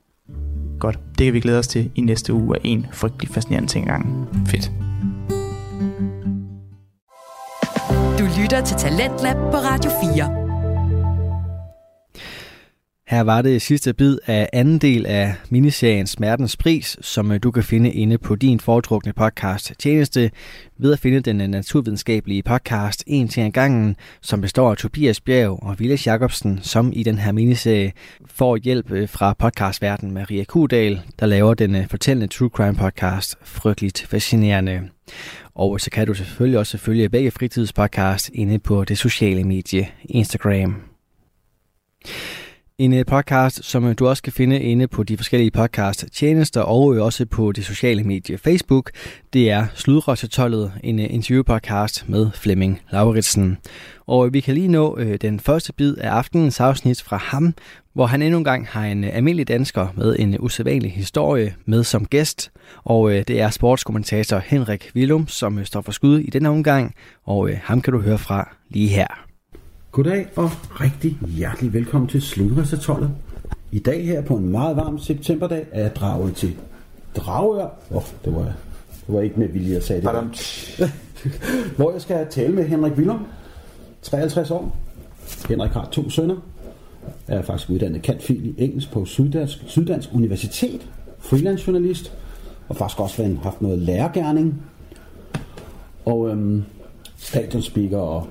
Godt, det kan vi glæde os til i næste uge af en frygtelig fascinerende ting gang. Fedt. Lytter til Talentlab på Radio 4. Her var det sidste bid af anden del af miniserien Smertens Pris, som øh, du kan finde inde på din foretrukne podcast tjeneste ved at finde den øh, naturvidenskabelige podcast En til en gangen, som består af Tobias Bjerg og Vilas Jacobsen, som i den her miniserie får hjælp øh, fra podcastverden Maria Kudal, der laver den fortællende True Crime podcast Frygteligt Fascinerende. Og så kan du selvfølgelig også følge begge fritidspodcast inde på det sociale medie Instagram. En øh, podcast, som øh, du også kan finde inde på de forskellige podcast tjenester og øh, også på det sociale medie Facebook, det er Sludre til en interviewpodcast med Flemming Lauritsen. Og vi kan lige nå den første bid af aftenens afsnit fra ham, hvor han endnu engang har en almindelig dansker med en usædvanlig historie med som gæst. Og det er sportskommentator Henrik Willum, som står for skud i denne omgang, og ham kan du høre fra lige her. Goddag og rigtig hjertelig velkommen til Sludresatollet. I dag her på en meget varm septemberdag er jeg draget til Dragør. Åh, oh, det var, det var ikke med vilje, at sige det. (laughs) Hvor jeg skal tale med Henrik Willum, 53 år. Henrik har to sønner. Er faktisk uddannet kantfil i engelsk på Syddansk, Syddansk Universitet. Freelance journalist. Og faktisk også haft noget lærergærning. Og øhm, stadionspeaker og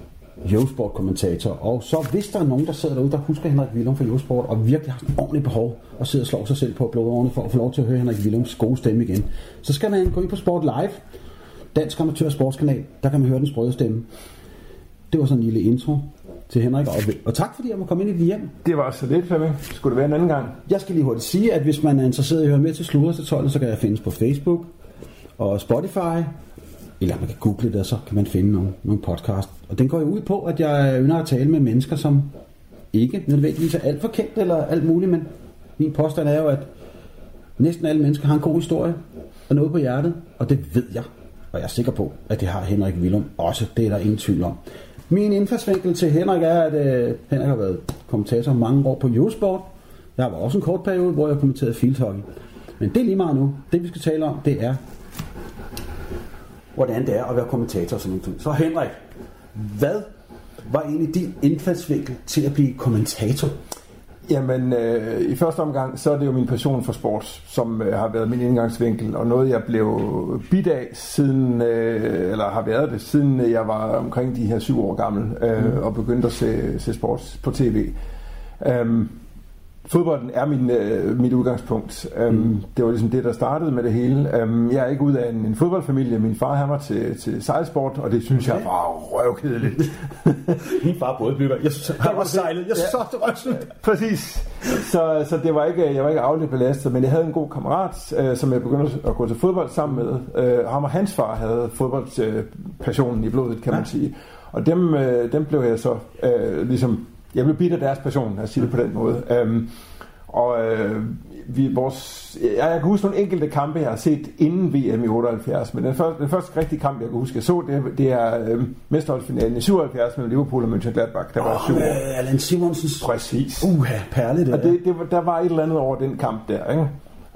Josport-kommentator. Og så hvis der er nogen, der sidder derude, der husker Henrik Willum fra Josport, og virkelig har sådan ordentligt behov, og sidder og slår sig selv på blodårene for at få lov til at høre Henrik Willums gode stemme igen, så skal man gå ind på Sport Live, Dansk Amatør Sportskanal, der kan man høre den sprøde stemme. Det var sådan en lille intro til Henrik, og, og tak fordi jeg må komme ind i dit hjem. Det var så lidt, Flemming. Skulle det være en anden gang? Jeg skal lige hurtigt sige, at hvis man er interesseret i at høre med til 12, så kan jeg findes på Facebook og Spotify, eller man kan google det, og så kan man finde nogle, nogle podcast. Og den går jo ud på, at jeg ynder at tale med mennesker, som ikke nødvendigvis er alt for kendt eller alt muligt, men min påstand er jo, at næsten alle mennesker har en god historie og noget på hjertet, og det ved jeg. Og jeg er sikker på, at det har Henrik Willum også. Det er der ingen tvivl om. Min indfaldsvinkel til Henrik er, at øh, Henrik har været kommentator mange år på Eurosport. Jeg var også en kort periode, hvor jeg kommenterede field Men det er lige meget nu. Det vi skal tale om, det er hvordan det er at være kommentator og sådan noget. Så Henrik, hvad var egentlig din indfaldsvinkel til at blive kommentator? Jamen, øh, i første omgang, så er det jo min passion for sport, som øh, har været min indgangsvinkel, og noget, jeg blev bid af siden, øh, eller har været det, siden jeg var omkring de her syv år gammel, øh, mm. og begyndte at se, se sport på tv. Um, fodbolden er min, øh, mit udgangspunkt. Um, mm. Det var ligesom det, der startede med det hele. Um, jeg er ikke ud af en, en fodboldfamilie. Min far han var til, til sejlsport, og det synes okay. jeg var røvkedeligt. (laughs) min far både bygger. Jeg synes, han var sejlet. Jeg synes ja. det var Præcis. Så, så det var ikke, jeg var ikke afligt belastet, men jeg havde en god kammerat, øh, som jeg begyndte at gå til fodbold sammen med. Øh, ham og hans far havde fodboldpassionen øh, i blodet, kan ja. man sige. Og dem, øh, dem blev jeg så øh, ligesom jeg blev bidt af deres passion, at sige det på den måde. Um, og øh, vi, vores, jeg, jeg kan huske nogle enkelte kampe, jeg har set inden VM i 78, men den første, den første rigtige kamp, jeg kan huske, jeg så, det, det er øh, mesterholdsfinalen i 77 mellem Liverpool og Mönchengladbach. Der var oh, syv år. Allan Simonsens. Præcis. Uha, perle det. Og det, det, der var et eller andet over den kamp der, ikke?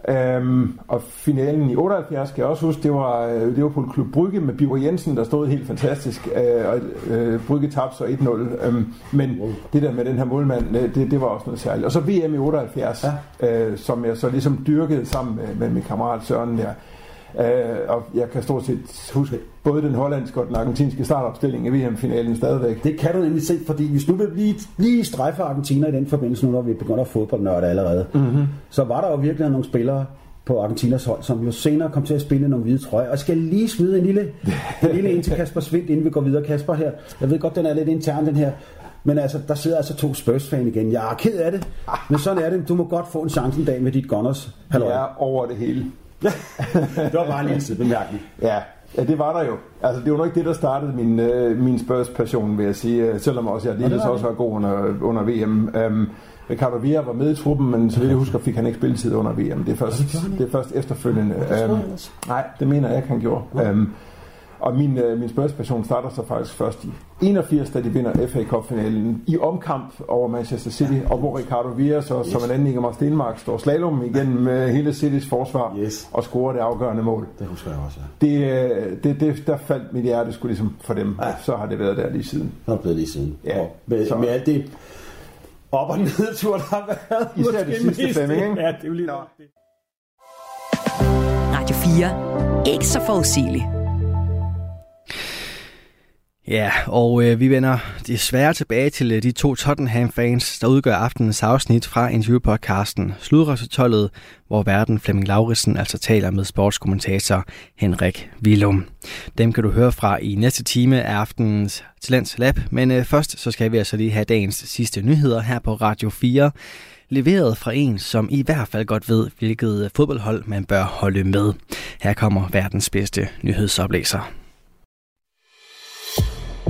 Øhm, og finalen i 78 kan jeg også huske, det var øh, Liverpool Klub Brygge med Biver Jensen, der stod helt fantastisk. Øh, og øh, Brygge tabte så 1-0. Øhm, men wow. det der med den her målmand, øh, det, det var også noget særligt. Og så VM i 78, ja. øh, som jeg så ligesom dyrkede sammen med, med min kammerat Søren der. Øh, og jeg kan stort set huske både den hollandske og den argentinske startopstilling i VM-finalen stadigvæk. Det kan du nemlig se, fordi hvis nu vil lige, lige strejfe Argentina i den forbindelse, nu når vi begynder at fodboldnørde allerede, mm-hmm. så var der jo virkelig nogle spillere på Argentinas hold, som jo senere kom til at spille nogle hvide trøjer. Og skal lige smide en lille, (laughs) en lille ind til Kasper Svindt, inden vi går videre. Kasper her, jeg ved godt, den er lidt intern, den her. Men altså, der sidder altså to Spurs-fan igen. Jeg er ked af det, men sådan er det. Du må godt få en chance en dag med dit Gunners. Halløj. Ja, over det hele. (laughs) det var bare en lille sidebemærkning. Ja, Ja, det var der jo. Altså, det var nok det, der startede min, øh, min Spurs-passion, vil jeg sige. Øh, selvom også jeg lige også var god under, under VM. Øhm, Ricardo Villa var med i truppen, men så vidt jeg husker, fik han ikke spilletid under VM. Det er først, det er først efterfølgende. Um, nej, det mener jeg ikke, han gjorde. Um, og min, øh, min spørgsmål starter så faktisk først i 81, da de vinder FA Cup-finalen i omkamp over Manchester City, ja. og hvor Ricardo Villa så, yes. som en anden Ingemar Stenmark står slalom igennem med hele Citys forsvar yes. og scorer det afgørende mål. Det husker jeg også, ja. Det, øh, det, det, der faldt mit hjerte skulle ligesom for dem, ja. så har det været der lige siden. Det har blevet lige siden. Ja. Og med, så. med alt det op- og nedtur, der har været. Især det sidste mest. Flemming, ikke? Ja, det er jo lige nok det. Radio 4. Ikke så forudsigeligt. Ja, og øh, vi vender desværre tilbage til øh, de to Tottenham-fans, der udgør aftenens afsnit fra interviewpodcasten Sludresultatet, hvor verden Flemming Lauritsen altså taler med sportskommentator Henrik Willum. Dem kan du høre fra i næste time af aftenens Talents Lab, men øh, først så skal vi altså lige have dagens sidste nyheder her på Radio 4 leveret fra en, som i hvert fald godt ved, hvilket fodboldhold man bør holde med. Her kommer verdens bedste nyhedsoplæser.